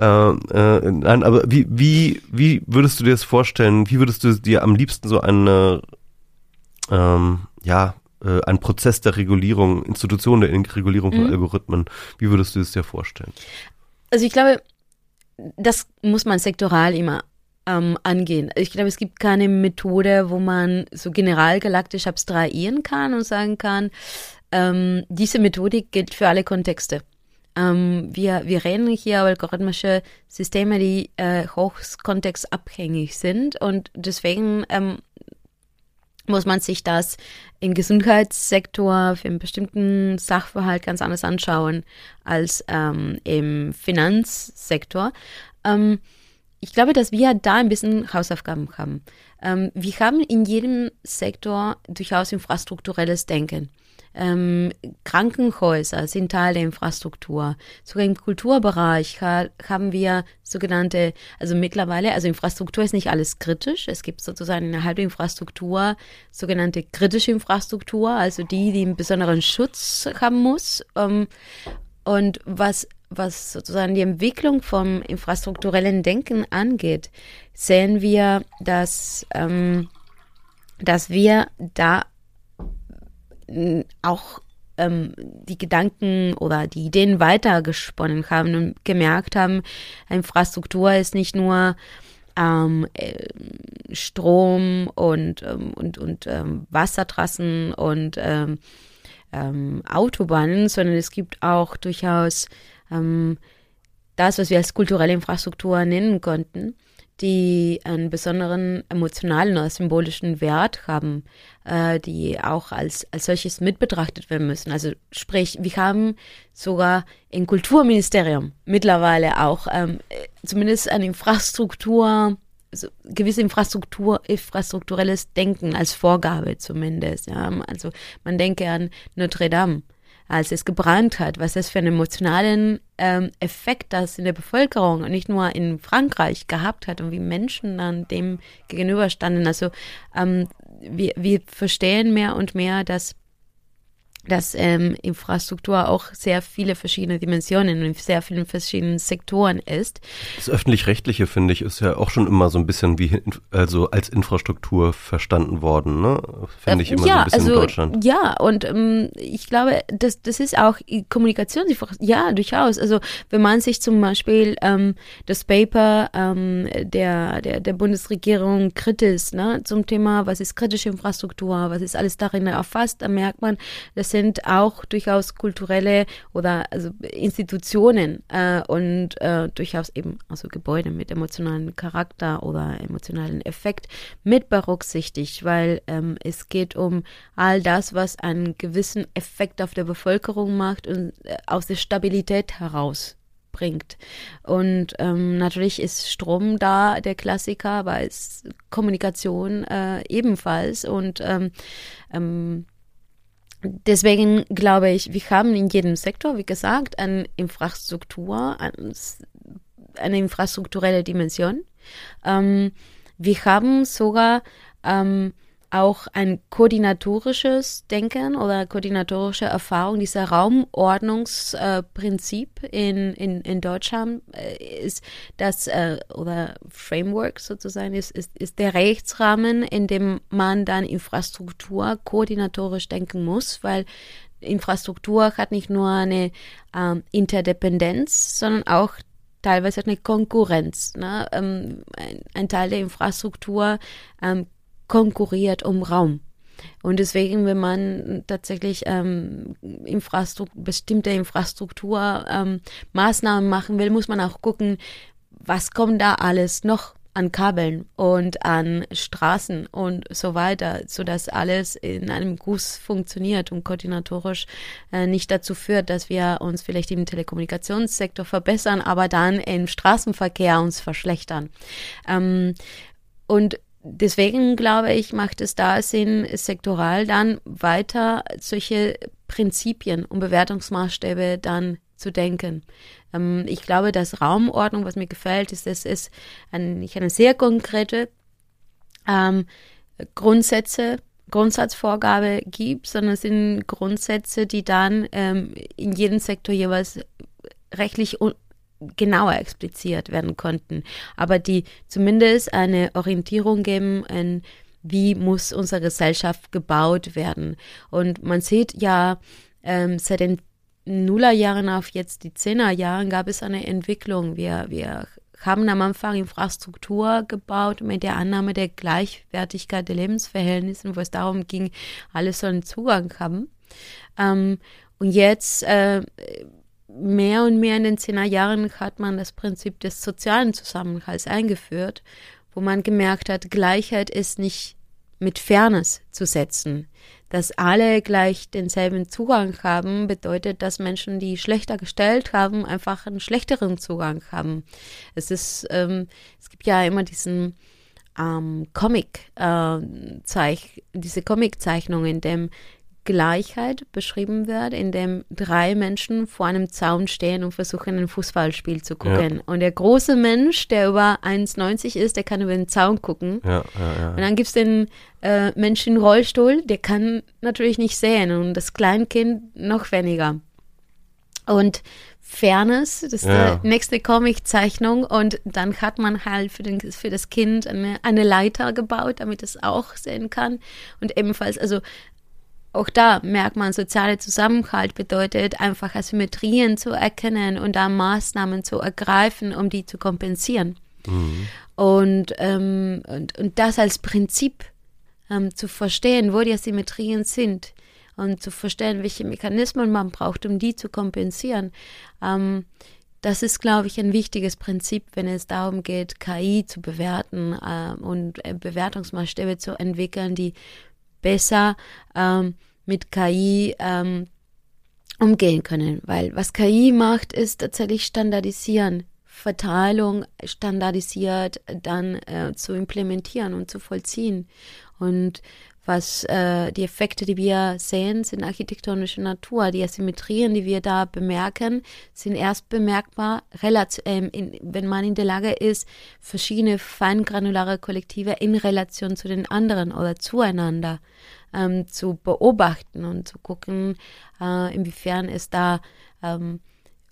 äh, äh, nein, aber wie, wie, wie würdest du dir das vorstellen? Wie würdest du dir am liebsten so eine, ähm, ja, äh, ein Prozess der Regulierung, Institution der Regulierung von mhm. Algorithmen, wie würdest du es dir vorstellen? Also ich glaube, das muss man sektoral immer ähm, angehen. Ich glaube, es gibt keine Methode, wo man so generalgalaktisch abstrahieren kann und sagen kann, ähm, diese Methodik gilt für alle Kontexte. Ähm, wir, wir reden hier über algorithmische Systeme, die äh, hochkontextabhängig sind und deswegen ähm, muss man sich das im Gesundheitssektor für einen bestimmten Sachverhalt ganz anders anschauen als ähm, im Finanzsektor. Ähm, ich glaube, dass wir da ein bisschen Hausaufgaben haben. Ähm, wir haben in jedem Sektor durchaus infrastrukturelles Denken. Ähm, Krankenhäuser sind Teil der Infrastruktur. Sogar im Kulturbereich ha haben wir sogenannte, also mittlerweile, also Infrastruktur ist nicht alles kritisch. Es gibt sozusagen innerhalb der Infrastruktur sogenannte kritische Infrastruktur, also die, die einen besonderen Schutz haben muss. Ähm, und was was sozusagen die Entwicklung vom infrastrukturellen Denken angeht, sehen wir, dass, ähm, dass wir da auch ähm, die Gedanken oder die Ideen weitergesponnen haben und gemerkt haben, Infrastruktur ist nicht nur ähm, äh, Strom und, ähm, und, und ähm, Wassertrassen und ähm, Autobahnen, sondern es gibt auch durchaus ähm, das, was wir als kulturelle Infrastruktur nennen konnten, die einen besonderen emotionalen oder symbolischen Wert haben, äh, die auch als, als solches mit betrachtet werden müssen. Also sprich, wir haben sogar im Kulturministerium mittlerweile auch ähm, zumindest eine Infrastruktur, also gewisse Infrastruktur, infrastrukturelles Denken als Vorgabe zumindest. Ja. Also man denke an Notre Dame als es gebrannt hat, was das für einen emotionalen ähm, Effekt das in der Bevölkerung und nicht nur in Frankreich gehabt hat und wie Menschen dann dem gegenüberstanden. Also ähm, wir, wir verstehen mehr und mehr, dass dass ähm, Infrastruktur auch sehr viele verschiedene Dimensionen und in sehr vielen verschiedenen Sektoren ist. Das öffentlich-rechtliche finde ich ist ja auch schon immer so ein bisschen wie also als Infrastruktur verstanden worden, ne? Finde ich immer ja, so ein bisschen also, in Deutschland. Ja, und ähm, ich glaube, das, das ist auch Kommunikation. Ja, durchaus. Also wenn man sich zum Beispiel ähm, das Paper ähm, der, der, der Bundesregierung kritisch ne, zum Thema, was ist kritische Infrastruktur, was ist alles darin erfasst, dann merkt man, dass sind auch durchaus kulturelle oder also Institutionen äh, und äh, durchaus eben also Gebäude mit emotionalen Charakter oder emotionalen Effekt mit berücksichtigt, weil ähm, es geht um all das, was einen gewissen Effekt auf der Bevölkerung macht und äh, aus der Stabilität heraus bringt. Und ähm, natürlich ist Strom da der Klassiker, aber ist Kommunikation äh, ebenfalls. Und ähm, ähm, Deswegen glaube ich, wir haben in jedem Sektor, wie gesagt, eine Infrastruktur, eine infrastrukturelle Dimension. Ähm, wir haben sogar ähm, auch ein koordinatorisches Denken oder koordinatorische Erfahrung. Dieser Raumordnungsprinzip äh, in, in, in Deutschland äh, ist das, äh, oder Framework sozusagen, ist, ist, ist der Rechtsrahmen, in dem man dann Infrastruktur koordinatorisch denken muss, weil Infrastruktur hat nicht nur eine ähm, Interdependenz, sondern auch teilweise eine Konkurrenz. Ne? Ähm, ein, ein, Teil der Infrastruktur ähm, konkurriert um Raum. Und deswegen, wenn man tatsächlich ähm, Infrastruktur, bestimmte Infrastruktur ähm, Maßnahmen machen will, muss man auch gucken, was kommt da alles noch an Kabeln und an Straßen und so weiter, so dass alles in einem Guss funktioniert und koordinatorisch äh, nicht dazu führt, dass wir uns vielleicht im Telekommunikationssektor verbessern, aber dann im Straßenverkehr uns verschlechtern. Ähm, und deswegen glaube ich, macht es da Sinn, sektoral dann weiter solche Prinzipien und Bewertungsmaßstäbe dann zu denken. Ähm, ich glaube, dass Raumordnung, was mir gefällt, ist, dass es ein, nicht eine sehr konkrete ähm, Grundsätze, Grundsatzvorgabe gibt, sondern es sind Grundsätze, die dann ähm, in jedem Sektor jeweils rechtlich genauer expliziert werden konnten, aber die zumindest eine Orientierung geben, in wie muss unsere Gesellschaft gebaut werden. Und man sieht ja, ähm, seit den Nullerjahren auf jetzt die Zehnerjahren gab es eine Entwicklung. Wir, wir haben am Anfang Infrastruktur gebaut mit der Annahme der Gleichwertigkeit der Lebensverhältnisse, wo es darum ging, alle sollen Zugang haben. Ähm, und jetzt äh, mehr und mehr in den zehner Jahren hat man das Prinzip des sozialen Zusammenhalts eingeführt, wo man gemerkt hat, Gleichheit ist nicht mit Fairness zu setzen. Dass alle gleich denselben Zugang haben, bedeutet, dass Menschen, die schlechter gestellt haben, einfach einen schlechteren Zugang haben. Es ist, ähm, es gibt ja immer diesen ähm, Comic, äh, Zeich, diese Comic-Zeichnung, in dem Gleichheit beschrieben wird, in dem drei Menschen vor einem Zaun stehen und versuchen, ein Fußballspiel zu gucken. Ja. Und der große Mensch, der über 1,90 ist, der kann über den Zaun gucken. Ja, ja, und dann gibt es den äh, Menschen im Rollstuhl, der kann natürlich nicht sehen und das Kleinkind noch weniger. Und Fairness, das ist ja. die nächste Comic-Zeichnung und dann hat man halt für, den, für das Kind eine, eine Leiter gebaut, damit es auch sehen kann und ebenfalls, also auch da merkt man, soziale Zusammenhalt bedeutet einfach Asymmetrien zu erkennen und da Maßnahmen zu ergreifen, um die zu kompensieren. Mhm. Und, ähm, und, und das als Prinzip ähm, zu verstehen, wo die Asymmetrien sind und zu verstehen, welche Mechanismen man braucht, um die zu kompensieren. Ähm, das ist, glaube ich, ein wichtiges Prinzip, wenn es darum geht, KI zu bewerten äh, und Bewertungsmaßstäbe zu entwickeln, die besser ähm, mit KI ähm, umgehen können. Weil was KI macht, ist tatsächlich standardisieren. Verteilung standardisiert dann äh, zu implementieren und zu vollziehen. Und was äh, die Effekte, die wir sehen, sind architektonische Natur. Die Asymmetrien, die wir da bemerken, sind erst bemerkbar, ähm, in, wenn man in der Lage ist, verschiedene feingranulare Kollektive in Relation zu den anderen oder zueinander ähm, zu beobachten und zu gucken, äh, inwiefern es da ähm,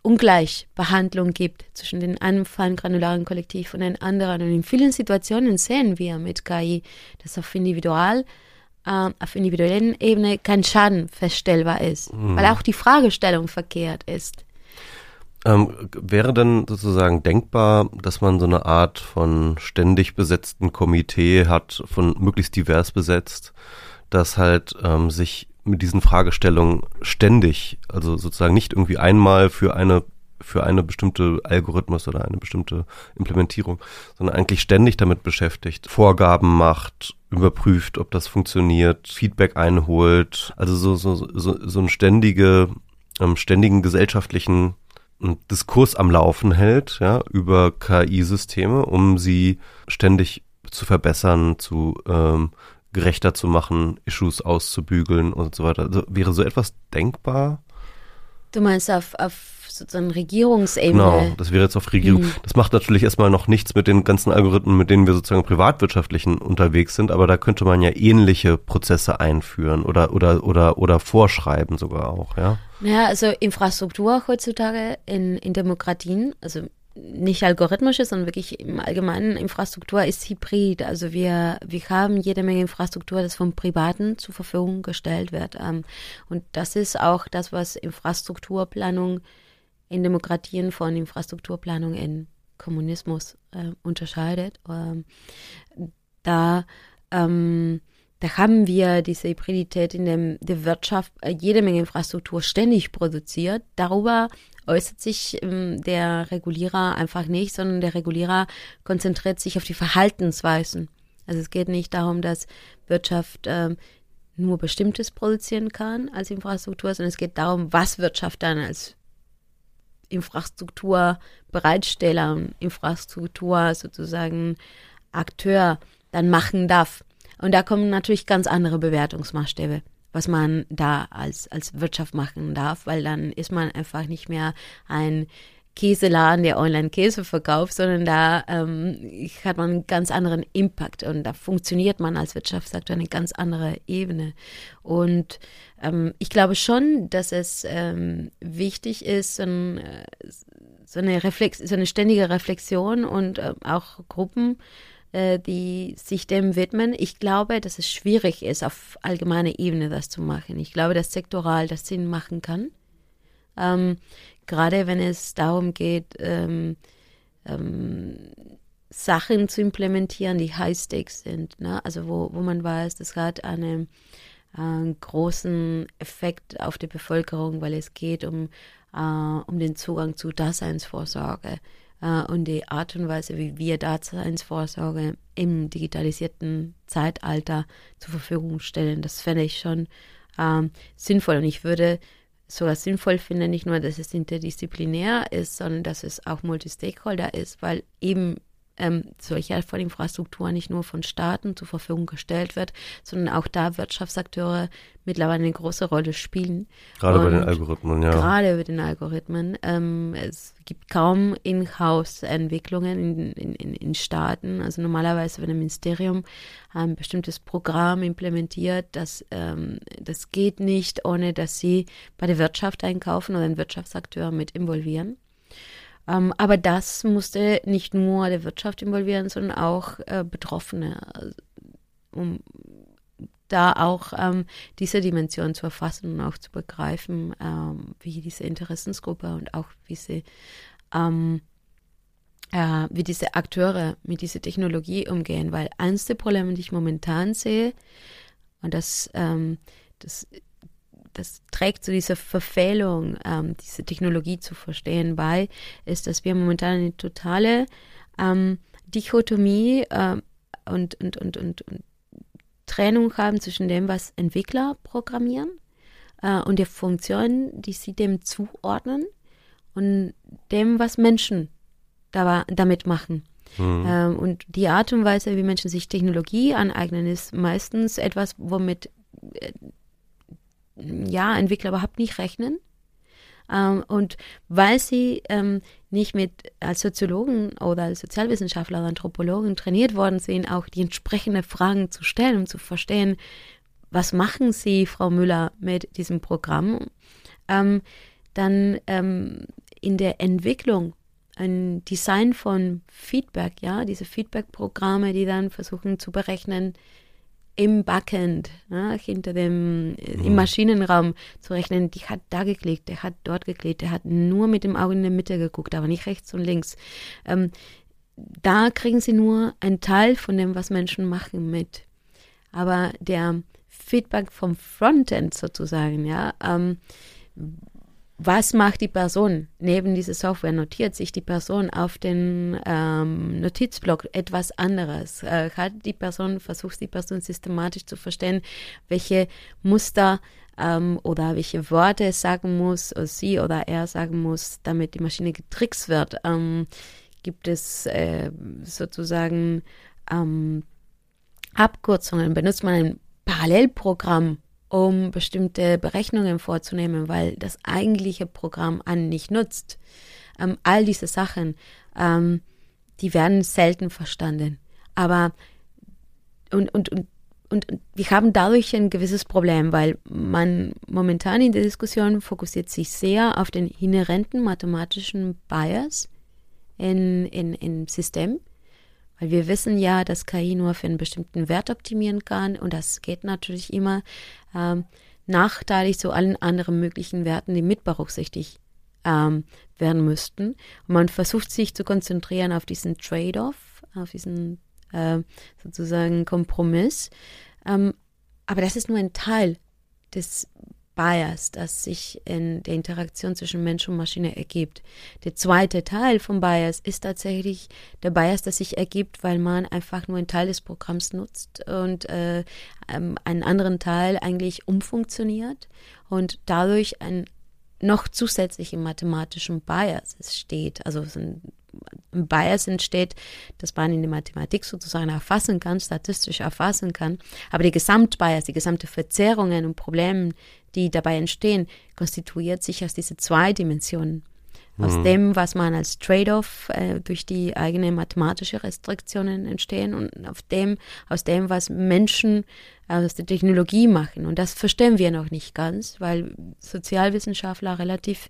Ungleichbehandlung gibt zwischen den einen feingranularen Kollektiv und den anderen. Und in vielen Situationen sehen wir mit KI, dass auf individual äh, auf individuellen Ebene kein Schaden feststellbar ist, mhm. weil auch die Fragestellung verkehrt ist. Ähm, wäre denn sozusagen denkbar, dass man so eine Art von ständig besetzten Komitee hat, von möglichst divers besetzt, das halt ähm, sich mit diesen Fragestellungen ständig, also sozusagen nicht irgendwie einmal für eine für eine bestimmte Algorithmus oder eine bestimmte Implementierung, sondern eigentlich ständig damit beschäftigt, Vorgaben macht, überprüft, ob das funktioniert, Feedback einholt, also so so so, so einen ständige ähm, ständigen gesellschaftlichen ähm, Diskurs am Laufen hält, ja, über KI-Systeme, um sie ständig zu verbessern, zu ähm, gerechter zu machen, Issues auszubügeln und so weiter. Also wäre so etwas denkbar? Du meinst auf, auf sozusagen Regierungsebene? Genau, das wäre jetzt auf Regierung. Mhm. Das macht natürlich erstmal noch nichts mit den ganzen Algorithmen, mit denen wir sozusagen privatwirtschaftlichen unterwegs sind, aber da könnte man ja ähnliche Prozesse einführen oder, oder, oder, oder vorschreiben sogar auch, ja? Ja, also Infrastruktur heutzutage in, in Demokratien, also nicht algorithmische, sondern wirklich im allgemeinen Infrastruktur ist hybrid. Also wir, wir haben jede Menge Infrastruktur, das vom Privaten zur Verfügung gestellt wird. Ähm, und das ist auch das, was Infrastrukturplanung in Demokratien von Infrastrukturplanung in Kommunismus äh, unterscheidet. Ähm, da ähm, da haben wir diese Hybridität in dem, der Wirtschaft, äh, jede Menge Infrastruktur ständig produziert. Darüber äußert sich ähm, der Regulierer einfach nicht, sondern der Regulierer konzentriert sich auf die Verhaltensweisen. Also es geht nicht darum, dass Wirtschaft ähm, nur Bestimmtes produzieren kann als Infrastruktur, sondern es geht darum, was Wirtschaft dann als Infrastrukturbereitsteller und Infrastruktur sozusagen Akteur dann machen darf. Und da kommen natürlich ganz andere Bewertungsmaßstäbe, was man da als, als Wirtschaft machen darf, weil dann ist man einfach nicht mehr ein Käseladen, der Online-Käse verkauft, sondern da ähm, hat man einen ganz anderen Impact und da funktioniert man als Wirtschaftssektor eine ganz andere Ebene. Und ähm, ich glaube schon, dass es ähm, wichtig ist, so, ein, äh, so, eine Reflex so eine ständige Reflexion und äh, auch Gruppen äh, die sich dem widmen. Ich glaube, dass es schwierig ist, auf allgemeiner Ebene das zu machen. Ich glaube, dass sektoral das Sinn machen kann. Ähm, gerade wenn es darum geht, ähm, ähm, Sachen zu implementieren, die High-Stakes sind. Ne? Also wo, wo man weiß, das hat einen, einen großen Effekt auf die Bevölkerung, weil es geht um, äh, um den Zugang zu Daseinsvorsorge äh, und die Art und Weise, wie wir Daseinsvorsorge im digitalisierten Zeitalter zur Verfügung stellen, das fände ich schon ähm, sinnvoll. Und ich würde sogar sinnvoll finden, nicht nur, dass es interdisziplinär ist, sondern dass es auch Multi-Stakeholder ist, weil eben ähm, solche Infrastruktur nicht nur von Staaten zur Verfügung gestellt wird, sondern auch da Wirtschaftsakteure mittlerweile eine große Rolle spielen. Gerade Und bei den Algorithmen, ja. Gerade bei den Algorithmen. Ähm, es gibt kaum In-house-Entwicklungen in, in, in, Staaten. Also normalerweise, wenn ein Ministerium ein bestimmtes Programm implementiert, das, ähm, das geht nicht, ohne dass sie bei der Wirtschaft einkaufen oder einen Wirtschaftsakteur mit involvieren. Ähm, aber das musste nicht nur der Wirtschaft involvieren, sondern auch äh, Betroffene, also, um da auch ähm, diese Dimension zu erfassen und auch zu begreifen, ähm, wie diese Interessensgruppe und auch wie sie ähm, äh, wie diese Akteure mit dieser Technologie umgehen, weil eins der Probleme, die ich momentan sehe, und das, ähm, das das trägt zu dieser Verfehlung, ähm, diese Technologie zu verstehen bei, ist, dass wir momentan eine totale ähm, Dichotomie äh, und, und, und, und, und Trennung haben zwischen dem, was Entwickler programmieren äh, und der Funktion, die sie dem zuordnen und dem, was Menschen da, damit machen. Mhm. Ähm, und die Art und Weise, wie Menschen sich Technologie aneignen, ist meistens etwas, womit äh, ja, Entwickler überhaupt nicht rechnen. Ähm, und weil sie ähm, nicht mit als Soziologen oder als Sozialwissenschaftler oder Anthropologen trainiert worden sind, auch die entsprechenden Fragen zu stellen, um zu verstehen, was machen Sie, Frau Müller, mit diesem Programm, ähm, dann ähm, in der Entwicklung ein Design von Feedback, ja, diese Feedback-Programme, die dann versuchen zu berechnen, im Backend, ne, hinter dem, mhm. im Maschinenraum zu rechnen, die hat da geklickt, der hat dort geklickt, der hat nur mit dem Auge in der Mitte geguckt, aber nicht rechts und links. Ähm, da kriegen sie nur einen Teil von dem, was Menschen machen, mit. Aber der Feedback vom Frontend sozusagen, ja, ähm, was macht die Person neben dieser Software? Notiert sich die Person auf den ähm, Notizblock etwas anderes? Äh, hat die Person, versucht die Person systematisch zu verstehen, welche Muster ähm, oder welche Worte es sagen muss, oder sie oder er sagen muss, damit die Maschine getrickst wird? Ähm, gibt es äh, sozusagen ähm, Abkürzungen? Benutzt man ein Parallelprogramm? Um bestimmte Berechnungen vorzunehmen, weil das eigentliche Programm an nicht nutzt. Ähm, all diese Sachen, ähm, die werden selten verstanden. Aber und, und, und, und, wir haben dadurch ein gewisses Problem, weil man momentan in der Diskussion fokussiert sich sehr auf den inhärenten mathematischen Bias in, in, im System. Weil wir wissen ja, dass KI nur für einen bestimmten Wert optimieren kann und das geht natürlich immer ähm, nachteilig zu allen anderen möglichen Werten, die mit berücksichtigt ähm, werden müssten. Und man versucht sich zu konzentrieren auf diesen Trade-off, auf diesen äh, sozusagen Kompromiss. Ähm, aber das ist nur ein Teil des Bias, das sich in der Interaktion zwischen Mensch und Maschine ergibt. Der zweite Teil vom Bias ist tatsächlich der Bias, das sich ergibt, weil man einfach nur einen Teil des Programms nutzt und äh, ähm, einen anderen Teil eigentlich umfunktioniert und dadurch ein noch zusätzlichen mathematischen Bias steht. Also ein Bias entsteht, dass man in der Mathematik sozusagen erfassen kann, statistisch erfassen kann. Aber die Gesamtbias, die gesamte Verzerrungen und Probleme, die dabei entstehen, konstituiert sich aus diesen zwei Dimensionen. Aus mhm. dem, was man als Trade-off äh, durch die eigenen mathematische Restriktionen entstehen und auf dem, aus dem, was Menschen aus der Technologie machen. Und das verstehen wir noch nicht ganz, weil Sozialwissenschaftler relativ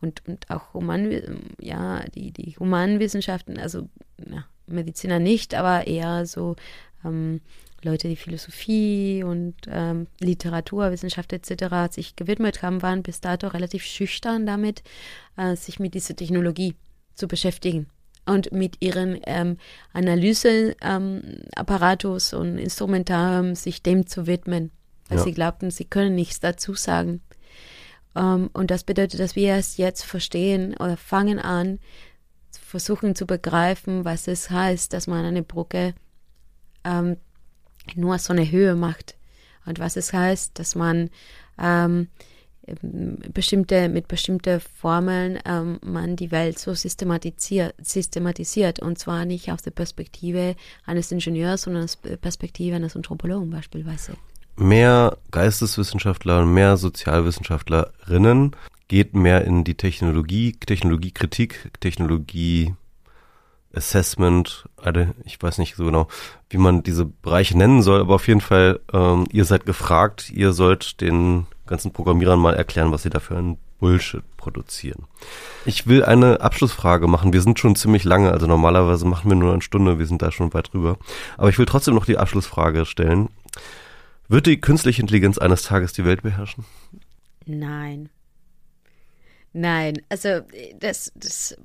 und, und auch Human, ja, die, die Humanwissenschaften, also ja, Mediziner nicht, aber eher so ähm, Leute, die Philosophie und ähm, Literaturwissenschaft etc. sich gewidmet haben, waren bis dato relativ schüchtern damit, äh, sich mit dieser Technologie zu beschäftigen und mit ihren ähm, Analyseapparatus ähm, und Instrumentarium sich dem zu widmen, weil ja. sie glaubten, sie können nichts dazu sagen. Ähm, und das bedeutet, dass wir es jetzt verstehen oder fangen an, versuchen zu begreifen, was es heißt, dass man eine Brücke ähm, nur so eine Höhe macht. Und was es heißt, dass man ähm, bestimmte, mit bestimmten Formeln ähm, man die Welt so systematisiert, systematisiert und zwar nicht aus der Perspektive eines Ingenieurs, sondern aus der Perspektive eines Anthropologen beispielsweise. Mehr Geisteswissenschaftler, mehr Sozialwissenschaftlerinnen geht mehr in die Technologie, Technologiekritik, Technologie Assessment, ich weiß nicht so genau, wie man diese Bereiche nennen soll, aber auf jeden Fall, ähm, ihr seid gefragt, ihr sollt den ganzen Programmierern mal erklären, was sie da für einen Bullshit produzieren. Ich will eine Abschlussfrage machen. Wir sind schon ziemlich lange, also normalerweise machen wir nur eine Stunde, wir sind da schon weit drüber. Aber ich will trotzdem noch die Abschlussfrage stellen. Wird die künstliche Intelligenz eines Tages die Welt beherrschen? Nein. Nein, also das, das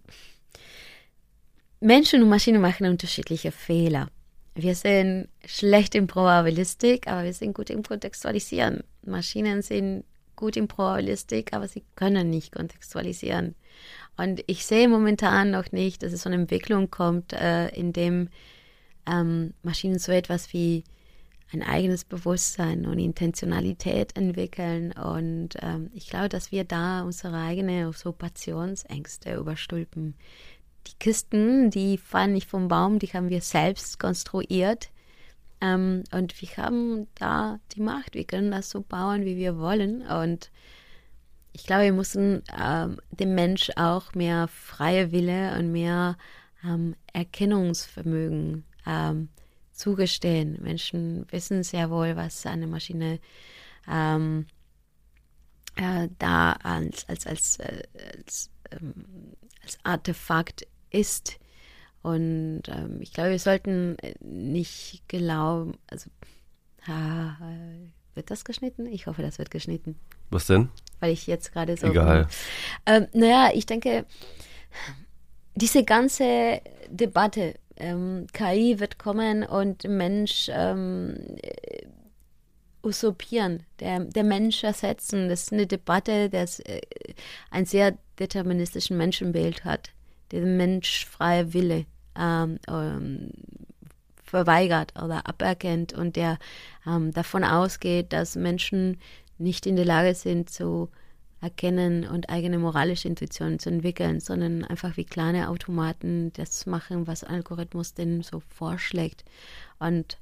Menschen und Maschinen machen unterschiedliche Fehler. Wir sind schlecht in Probabilistik, aber wir sind gut im Kontextualisieren. Maschinen sind gut in Probabilistik, aber sie können nicht kontextualisieren. Und ich sehe momentan noch nicht, dass es so eine Entwicklung kommt, äh, in dem ähm, Maschinen so etwas wie ein eigenes Bewusstsein und Intentionalität entwickeln. Und ähm, ich glaube, dass wir da unsere eigenen Usurpationsängste überstülpen die Kisten, die fallen nicht vom Baum, die haben wir selbst konstruiert. Ähm, und wir haben da die Macht. Wir können das so bauen, wie wir wollen. Und ich glaube, wir müssen ähm, dem Mensch auch mehr freie Wille und mehr ähm, Erkennungsvermögen ähm, zugestehen. Menschen wissen sehr wohl, was eine Maschine ähm, äh, da als, als, als, äh, als, ähm, als Artefakt ist. Und ähm, ich glaube, wir sollten nicht glauben, also ah, wird das geschnitten? Ich hoffe, das wird geschnitten. Was denn? Weil ich jetzt gerade so. Egal. Ähm, naja, ich denke, diese ganze Debatte, ähm, KI wird kommen und Mensch ähm, usurpieren, der, der Mensch ersetzen. Das ist eine Debatte, die äh, ein sehr deterministischen Menschenbild hat, der Mensch freie Wille ähm, ähm, verweigert oder aberkennt und der ähm, davon ausgeht, dass Menschen nicht in der Lage sind zu erkennen und eigene moralische Intuition zu entwickeln, sondern einfach wie kleine Automaten das machen, was Algorithmus denn so vorschlägt. Und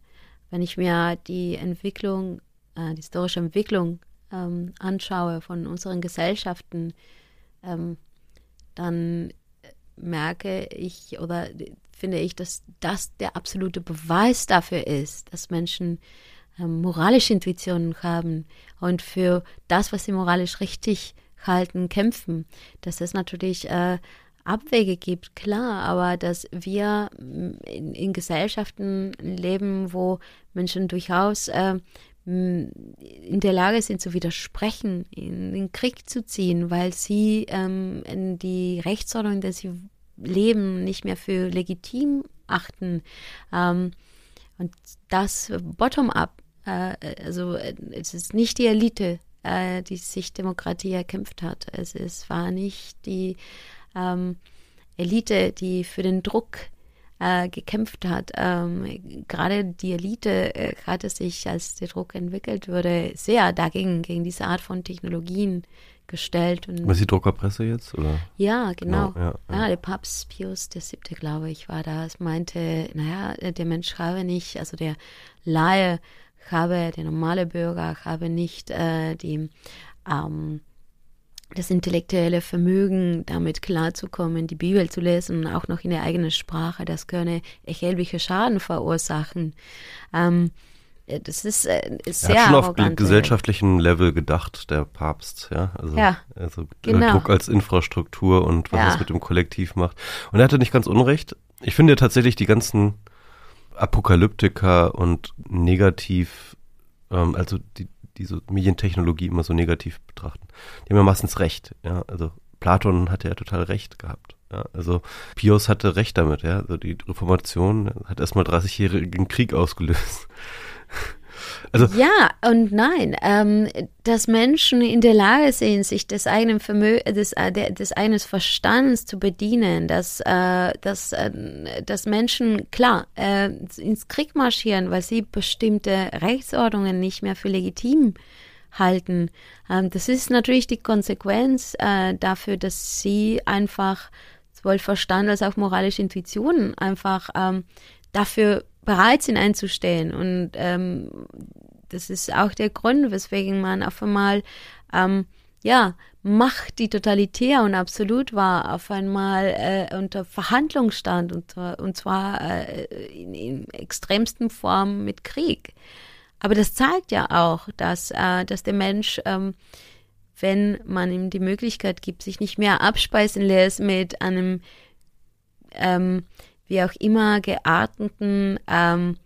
wenn ich mir die Entwicklung, äh, die historische Entwicklung ähm, anschaue von unseren Gesellschaften, ähm, dann merke ich oder finde ich, dass das der absolute Beweis dafür ist, dass Menschen ähm, moralische Intuitionen haben und für das, was sie moralisch richtig halten, kämpfen. Dass es natürlich äh, Abwege gibt, klar, aber dass wir mm, in, in Gesellschaften leben, wo Menschen durchaus äh, in der Lage sind zu widersprechen, in den Krieg zu ziehen, weil sie ähm, in die Rechtsordnung, in der sie leben, nicht mehr für legitim achten. Ähm, und das bottom-up, äh, also äh, es ist nicht die Elite, äh, die sich Demokratie erkämpft hat. Es ist, war nicht die ähm, Elite, die für den Druck äh, gekämpft hat. Ähm, gerade die Elite äh, hatte sich, als der Druck entwickelt wurde, sehr dagegen, gegen diese Art von Technologien gestellt. Und Was ist die Druckerpresse jetzt? Oder? Ja, genau. genau ja, ja. ja, der Papst Pius VII., glaube ich, war da. Es meinte, naja, der Mensch habe nicht, also der Laie habe, der normale Bürger habe nicht äh, die ähm, das intellektuelle Vermögen, damit klarzukommen, die Bibel zu lesen, auch noch in der eigenen Sprache, das könne erhebliche Schaden verursachen. Ähm, das ist, äh, ist sehr er hat schon arrogant. auf gesellschaftlichem Level gedacht, der Papst, ja. Also, ja, also genau. Druck als Infrastruktur und was Ja. es mit dem Kollektiv macht. Und er hatte nicht ganz unrecht. Ich finde tatsächlich die ganzen Apokalyptiker und negativ, ähm, also die, die so Medientechnologie immer so negativ betrachten, die haben ja meistens recht, ja. Also Platon hatte ja total recht gehabt. Ja, also Pius hatte recht damit, ja. Also die Reformation hat erstmal 30-jährigen Krieg ausgelöst. Also Ja und nein, ähm, dass Menschen in der Lage sind, sich des eigenen Vermö des, äh, des eigenen Verstands zu bedienen, dass, äh, dass, äh, dass Menschen klar äh, ins Krieg marschieren, weil sie bestimmte Rechtsordnungen nicht mehr für legitim halten. Ähm, das ist natürlich die Konsequenz äh, dafür, dass sie einfach sowohl Verstand als auch moralische Intuitionen einfach ähm, dafür bereit sind einzustehen. Und ähm, das ist auch der Grund, weswegen man auf einmal, ähm, ja, Macht, die totalitär und absolut war, auf einmal äh, unter Verhandlung stand, und, und zwar äh, in, in extremsten Form mit Krieg. Aber das zeigt ja auch, dass, äh, dass der Mensch, ähm, wenn man ihm die Möglichkeit gibt, sich nicht mehr abspeisen lässt mit einem ähm, wie auch immer gearteten ähm,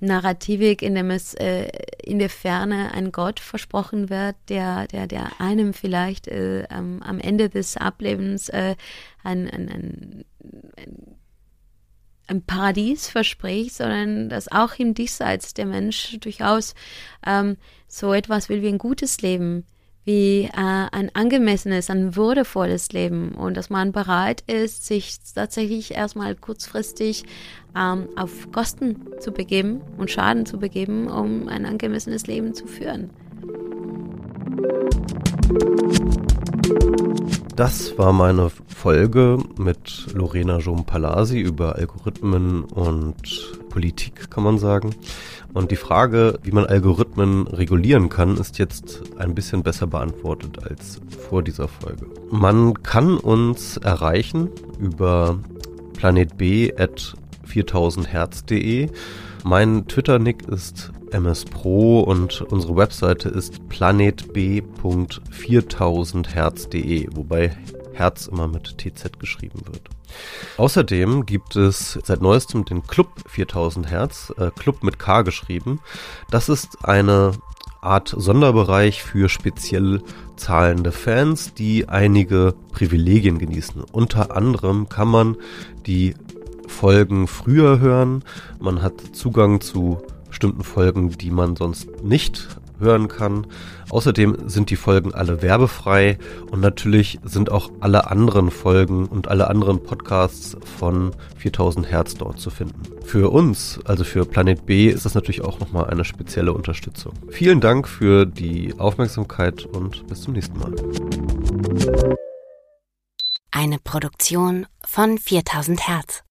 Narrativik, in dem es äh, in der Ferne ein Gott versprochen wird, der, der, der einem vielleicht äh, am, am Ende des Ablebens äh, ein, ein, ein, ein, ein Paradies verspricht, sondern dass auch im Diesseits der Mensch durchaus ähm, so etwas will wie ein gutes Leben, wie äh, ein angemessenes, ein würdevolles Leben und dass man bereit ist, sich tatsächlich erstmal kurzfristig ähm, auf Kosten zu begeben und Schaden zu begeben, um ein angemessenes Leben zu führen. Das war meine Folge mit Lorena Jom-Palasi über Algorithmen und Politik, kann man sagen. Und die Frage, wie man Algorithmen regulieren kann, ist jetzt ein bisschen besser beantwortet als vor dieser Folge. Man kann uns erreichen über planetb.4000herz.de. Mein Twitter-Nick ist mspro und unsere Webseite ist planetb.4000herz.de, wobei Herz immer mit TZ geschrieben wird. Außerdem gibt es seit neuestem den Club 4000 Hertz, äh, Club mit K geschrieben. Das ist eine Art Sonderbereich für speziell zahlende Fans, die einige Privilegien genießen. Unter anderem kann man die Folgen früher hören, man hat Zugang zu bestimmten Folgen, die man sonst nicht hören kann. Außerdem sind die Folgen alle werbefrei und natürlich sind auch alle anderen Folgen und alle anderen Podcasts von 4000 Hertz dort zu finden. Für uns, also für Planet B, ist das natürlich auch nochmal eine spezielle Unterstützung. Vielen Dank für die Aufmerksamkeit und bis zum nächsten Mal. Eine Produktion von 4000 Hertz.